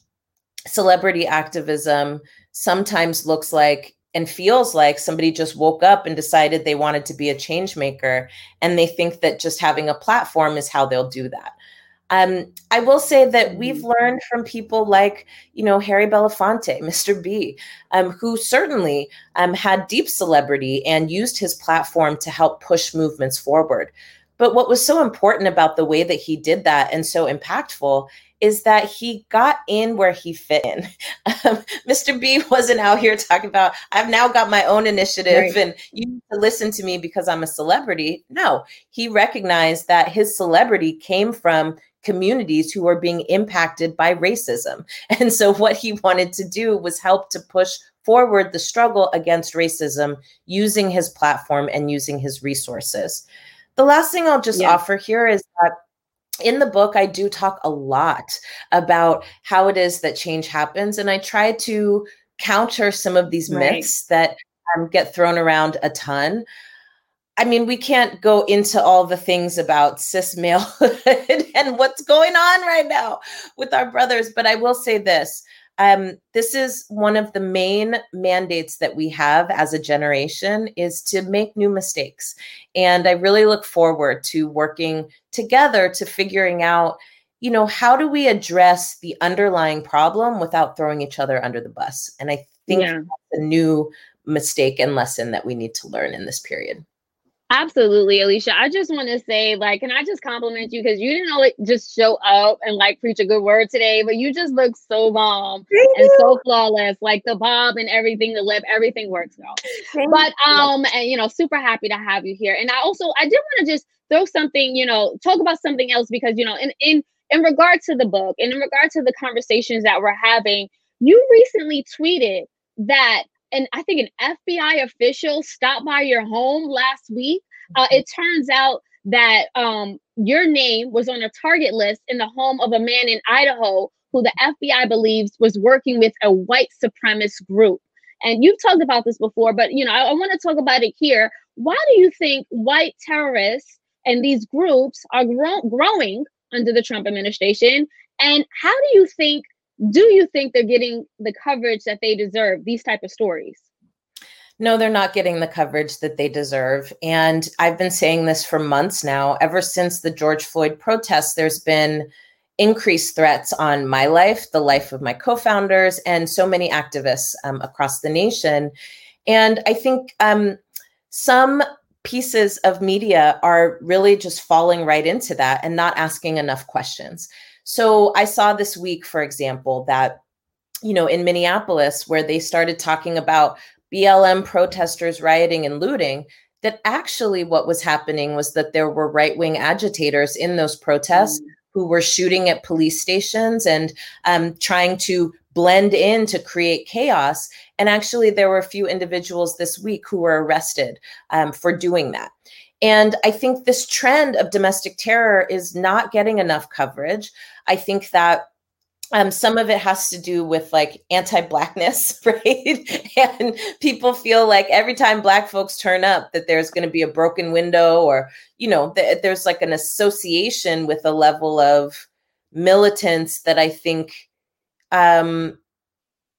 celebrity activism sometimes looks like and feels like somebody just woke up and decided they wanted to be a change maker and they think that just having a platform is how they'll do that um, I will say that we've mm-hmm. learned from people like, you know, Harry Belafonte, Mr. B, um, who certainly um, had deep celebrity and used his platform to help push movements forward. But what was so important about the way that he did that and so impactful is that he got in where he fit in. Um, Mr. B wasn't out here talking about, I've now got my own initiative right. and you need to listen to me because I'm a celebrity. No, he recognized that his celebrity came from communities who are being impacted by racism. And so what he wanted to do was help to push forward the struggle against racism using his platform and using his resources. The last thing I'll just yeah. offer here is that in the book, I do talk a lot about how it is that change happens. And I try to counter some of these right. myths that um, get thrown around a ton. I mean, we can't go into all the things about cis malehood and what's going on right now with our brothers, but I will say this um, this is one of the main mandates that we have as a generation is to make new mistakes. And i really look forward to working together to figuring out you know how do we address the underlying problem without throwing each other under the bus? And i think yeah. that's a new mistake and lesson that we need to learn in this period Absolutely, Alicia. I just want to say, like, can I just compliment you because you didn't only just show up and like preach a good word today, but you just look so bomb and so flawless, like the bob and everything, the lip, everything works, girl. Thank but um, and you know, super happy to have you here. And I also I did want to just throw something, you know, talk about something else because you know, in in in regard to the book and in regard to the conversations that we're having, you recently tweeted that and I think an FBI official stopped by your home last week. Uh, it turns out that um, your name was on a target list in the home of a man in Idaho who the FBI believes was working with a white supremacist group. And you've talked about this before, but you know, I, I want to talk about it here. Why do you think white terrorists and these groups are grow- growing under the Trump administration? And how do you think do you think they're getting the coverage that they deserve these type of stories? No they're not getting the coverage that they deserve. And i've been saying this for months now. Ever since the george floyd protests there's been increased threats on my life the life of my co-founders and so many activists um, across the nation. And i think um, some pieces of media are really just falling right into that and not asking enough questions so I saw this week, for example, that, you know, in Minneapolis, where they started talking about BLM protesters rioting and looting, that actually what was happening was that there were right wing agitators in those protests mm. who were shooting at police stations and um, trying to blend in to create chaos. And actually, there were a few individuals this week who were arrested um, for doing that. And I think this trend of domestic terror is not getting enough coverage. I think that um, some of it has to do with like anti-blackness, right? and people feel like every time black folks turn up, that there's going to be a broken window, or you know, th- there's like an association with a level of militance that I think um,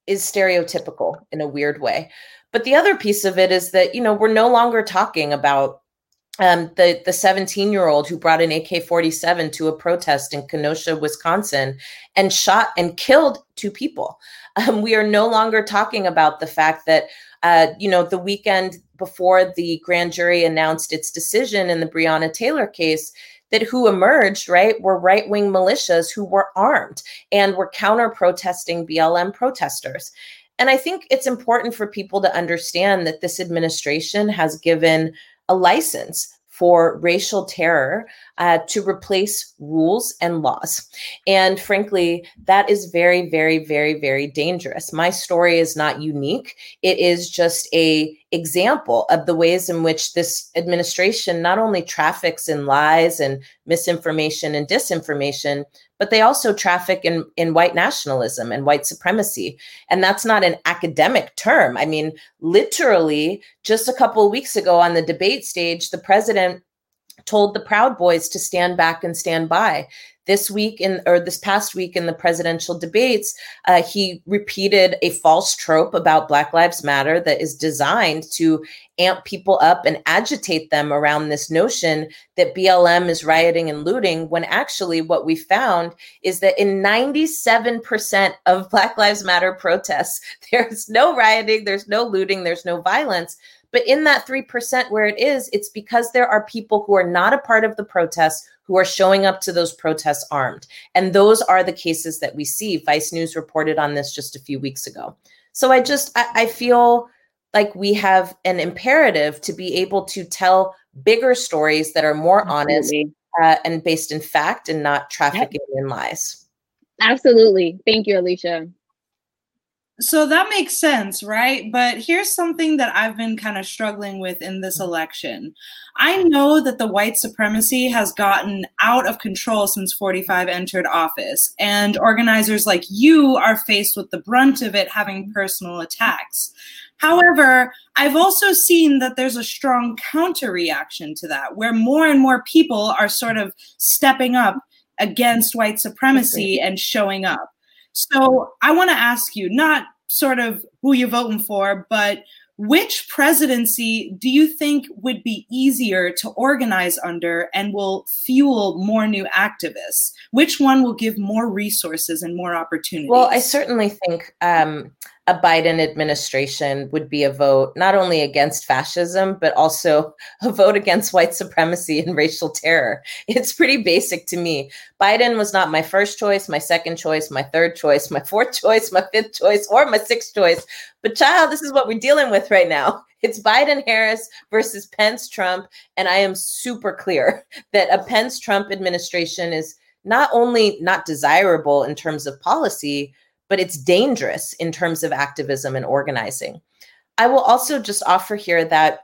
is stereotypical in a weird way. But the other piece of it is that you know we're no longer talking about um, the the 17 year old who brought an AK 47 to a protest in Kenosha, Wisconsin, and shot and killed two people. Um, we are no longer talking about the fact that uh, you know the weekend before the grand jury announced its decision in the Breonna Taylor case. That who emerged, right, were right wing militias who were armed and were counter protesting BLM protesters. And I think it's important for people to understand that this administration has given a license for racial terror uh, to replace rules and laws. And frankly, that is very, very, very, very dangerous. My story is not unique. It is just a example of the ways in which this administration not only traffics in lies and misinformation and disinformation, but they also traffic in, in white nationalism and white supremacy. And that's not an academic term. I mean, literally, just a couple weeks ago on the debate stage, the president told the Proud Boys to stand back and stand by this week in or this past week in the presidential debates uh, he repeated a false trope about black lives matter that is designed to amp people up and agitate them around this notion that blm is rioting and looting when actually what we found is that in 97% of black lives matter protests there's no rioting there's no looting there's no violence But in that 3% where it is, it's because there are people who are not a part of the protests who are showing up to those protests armed. And those are the cases that we see. Vice News reported on this just a few weeks ago. So I just, I, I feel like we have an imperative to be able to tell bigger stories that are more Absolutely. honest uh, and based in fact and not trafficking yep. in lies. Absolutely. Thank you, Alicia. So that makes sense, right? But here's something that I've been kind of struggling with in this mm-hmm. election. I know that the white supremacy has gotten out of control since 45 entered office, and organizers like you are faced with the brunt of it having mm-hmm. personal attacks. However, I've also seen that there's a strong counter reaction to that, where more and more people are sort of stepping up against white supremacy and showing up. So I want to ask you, not sort of who you're voting for, but which presidency do you think would be easier to organize under and will fuel more new activists? Which one will give more resources and more opportunities? Well, I certainly think um, a Biden administration would be a vote not only against fascism, but also a vote against white supremacy and racial terror. It's pretty basic to me. Biden was not my first choice, my second choice, my third choice, my fourth choice, my fifth choice, or my sixth choice. But, child, this is what we're dealing with right now. It's Biden Harris versus Pence Trump. And I am super clear that a Pence Trump administration is not only not desirable in terms of policy, but it's dangerous in terms of activism and organizing. I will also just offer here that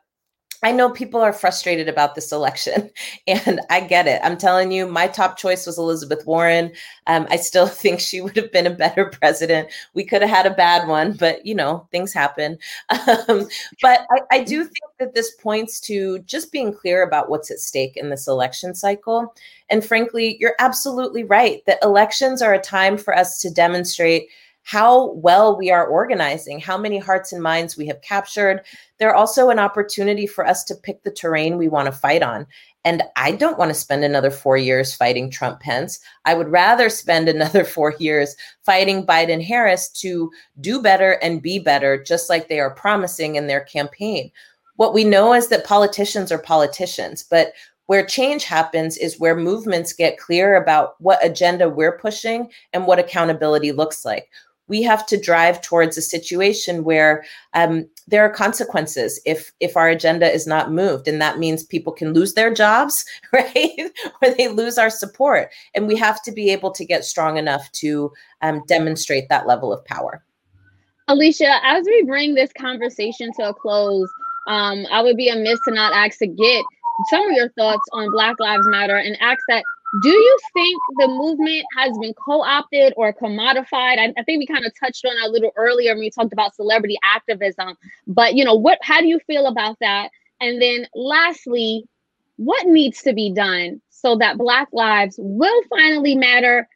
I know people are frustrated about this election, and I get it. I'm telling you, my top choice was Elizabeth Warren. Um, I still think she would have been a better president. We could have had a bad one, but you know, things happen. Um, but I, I do think that this points to just being clear about what's at stake in this election cycle. And frankly, you're absolutely right that elections are a time for us to demonstrate how well we are organizing, how many hearts and minds we have captured. They're also an opportunity for us to pick the terrain we want to fight on. And I don't want to spend another four years fighting Trump Pence. I would rather spend another four years fighting Biden Harris to do better and be better, just like they are promising in their campaign. What we know is that politicians are politicians, but where change happens is where movements get clear about what agenda we're pushing and what accountability looks like. We have to drive towards a situation where um, there are consequences if if our agenda is not moved and that means people can lose their jobs right? Or they lose our support and we have to be able to get strong enough to um, demonstrate that level of power. Alicia as we bring this conversation to a close um, i would be amiss to not ask to get some of your thoughts on black lives matter and ask that do you think the movement has been co-opted or commodified? I, I, think we kind of touched on that a little earlier when we talked about celebrity activism but you know what how do you feel about that? And then lastly what needs to be done so that black lives will finally matter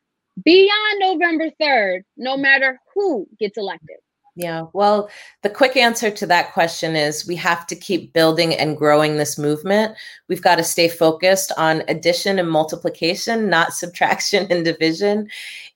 beyond november 3rd no matter who gets elected yeah. Well, the quick answer to that question is we have to keep building and growing this movement. We've got to stay focused on addition and multiplication, not subtraction and division.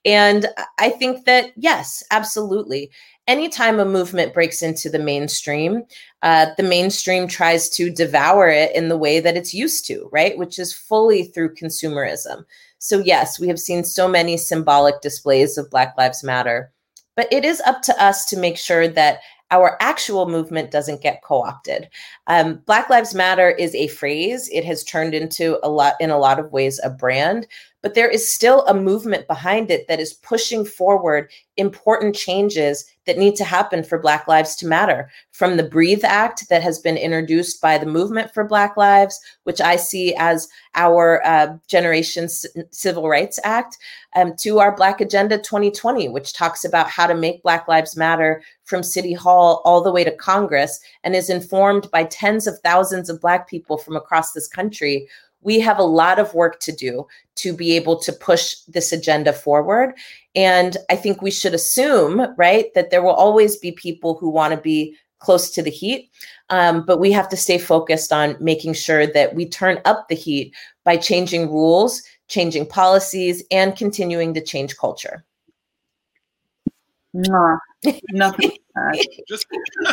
And I think that, yes, absolutely. Anytime a movement breaks into the mainstream, uh, the mainstream tries to devour it in the way that it's used to, right? Which is fully through consumerism. So, yes, we have seen so many symbolic displays of Black Lives Matter but it is up to us to make sure that our actual movement doesn't get co-opted. Um, Black Lives Matter is a phrase. It has turned into a lot, in a lot of ways, a brand but there is still a movement behind it that is pushing forward important changes that need to happen for Black Lives to matter. From the Breathe Act that has been introduced by the Movement for Black Lives, which I see as our uh, generation's Civil Rights Act, um, to our Black Agenda 2020, which talks about how to make Black Lives Matter from City Hall all the way to Congress and is informed by tens of thousands of Black people from across this country we have a lot of work to do to be able to push this agenda forward. And I think we should assume, right, that there will always be people who want to be close to the heat. Um, but we have to stay focused on making sure that we turn up the heat by changing rules, changing policies, and continuing to change culture. Nah, nothing. Just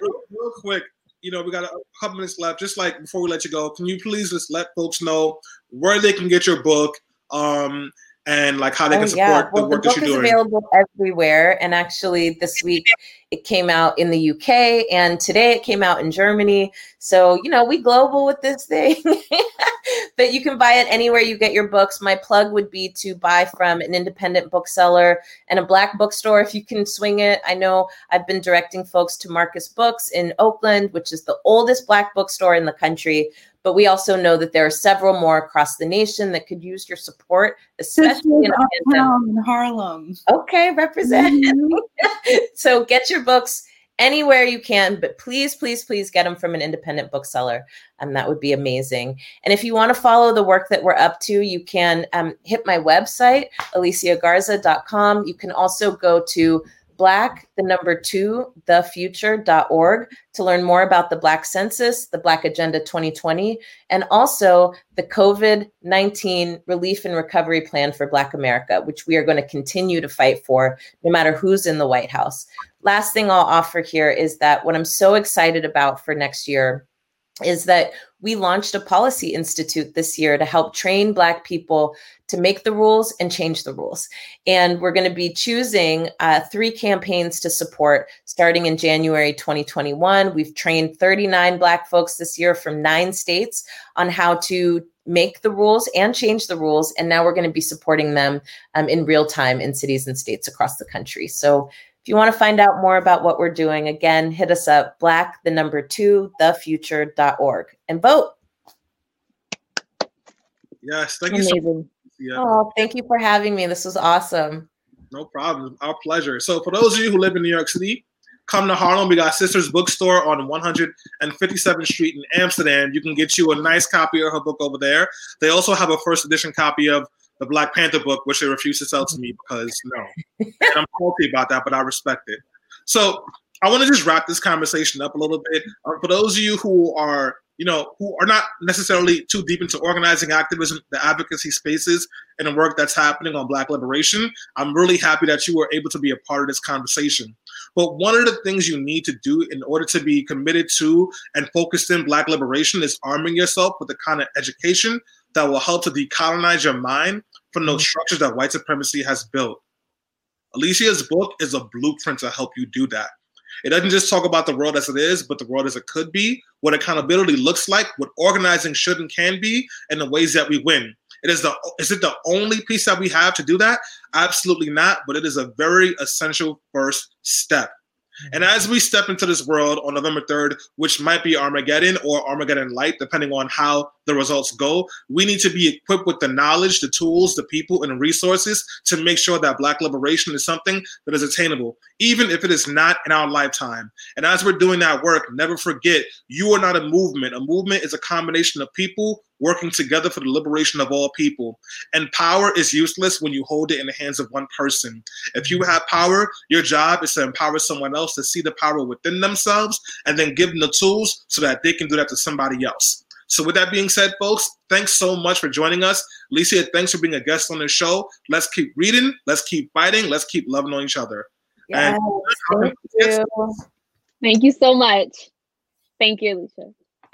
real, real quick, you know, we got a couple minutes left. Just like before we let you go, can you please just let folks know where they can get your book? Um, and like how they oh, can support yeah. well, the work the book that you're is doing. available everywhere. And actually, this week it came out in the UK, and today it came out in Germany. So you know we global with this thing, but you can buy it anywhere you get your books. My plug would be to buy from an independent bookseller and a black bookstore if you can swing it. I know I've been directing folks to Marcus Books in Oakland, which is the oldest black bookstore in the country. But we also know that there are several more across the nation that could use your support, especially in, in Harlem. Okay, represent. Mm-hmm. so get your books anywhere you can, but please, please, please get them from an independent bookseller. And um, that would be amazing. And if you want to follow the work that we're up to, you can um, hit my website, aliciagarza.com. You can also go to black, the number two, thefuture.org to learn more about the Black Census, the Black Agenda 2020, and also the COVID 19 Relief and Recovery Plan for Black America, which we are going to continue to fight for no matter who's in the White House. Last thing I'll offer here is that what I'm so excited about for next year is that we launched a policy institute this year to help train Black people to make the rules and change the rules. And we're going to be choosing uh, three campaigns to support starting in January 2021. We've trained 39 Black folks this year from nine states on how to make the rules and change the rules. And now we're going to be supporting them um, in real time in cities and states across the country. So if you want to find out more about what we're doing, again, hit us up, black, the number two, thefuture.org, and vote. Yes, thank Amazing. you so much. Yeah. Oh, thank you for having me. This was awesome. No problem. Our pleasure. So, for those of you who live in New York City, come to Harlem. We got Sisters Bookstore on 157th Street in Amsterdam. You can get you a nice copy of her book over there. They also have a first edition copy of the Black Panther book, which they refused to sell to me because no. and I'm salty about that, but I respect it. So I want to just wrap this conversation up a little bit. Um, for those of you who are, you know, who are not necessarily too deep into organizing activism, the advocacy spaces, and the work that's happening on Black liberation, I'm really happy that you were able to be a part of this conversation. But one of the things you need to do in order to be committed to and focused in Black liberation is arming yourself with the kind of education that will help to decolonize your mind from those mm-hmm. structures that white supremacy has built. Alicia's book is a blueprint to help you do that. It doesn't just talk about the world as it is, but the world as it could be, what accountability looks like, what organizing should and can be, and the ways that we win. It is the is it the only piece that we have to do that? Absolutely not, but it is a very essential first step. And as we step into this world on November 3rd, which might be Armageddon or Armageddon Light, depending on how the results go, we need to be equipped with the knowledge, the tools, the people, and resources to make sure that Black liberation is something that is attainable, even if it is not in our lifetime. And as we're doing that work, never forget you are not a movement. A movement is a combination of people working together for the liberation of all people. And power is useless when you hold it in the hands of one person. If you have power, your job is to empower someone else to see the power within themselves and then give them the tools so that they can do that to somebody else. So, with that being said, folks, thanks so much for joining us. Alicia, thanks for being a guest on the show. Let's keep reading, let's keep fighting, let's keep loving on each other. Yes, and- thank you. Thank you so much. Thank you, Alicia.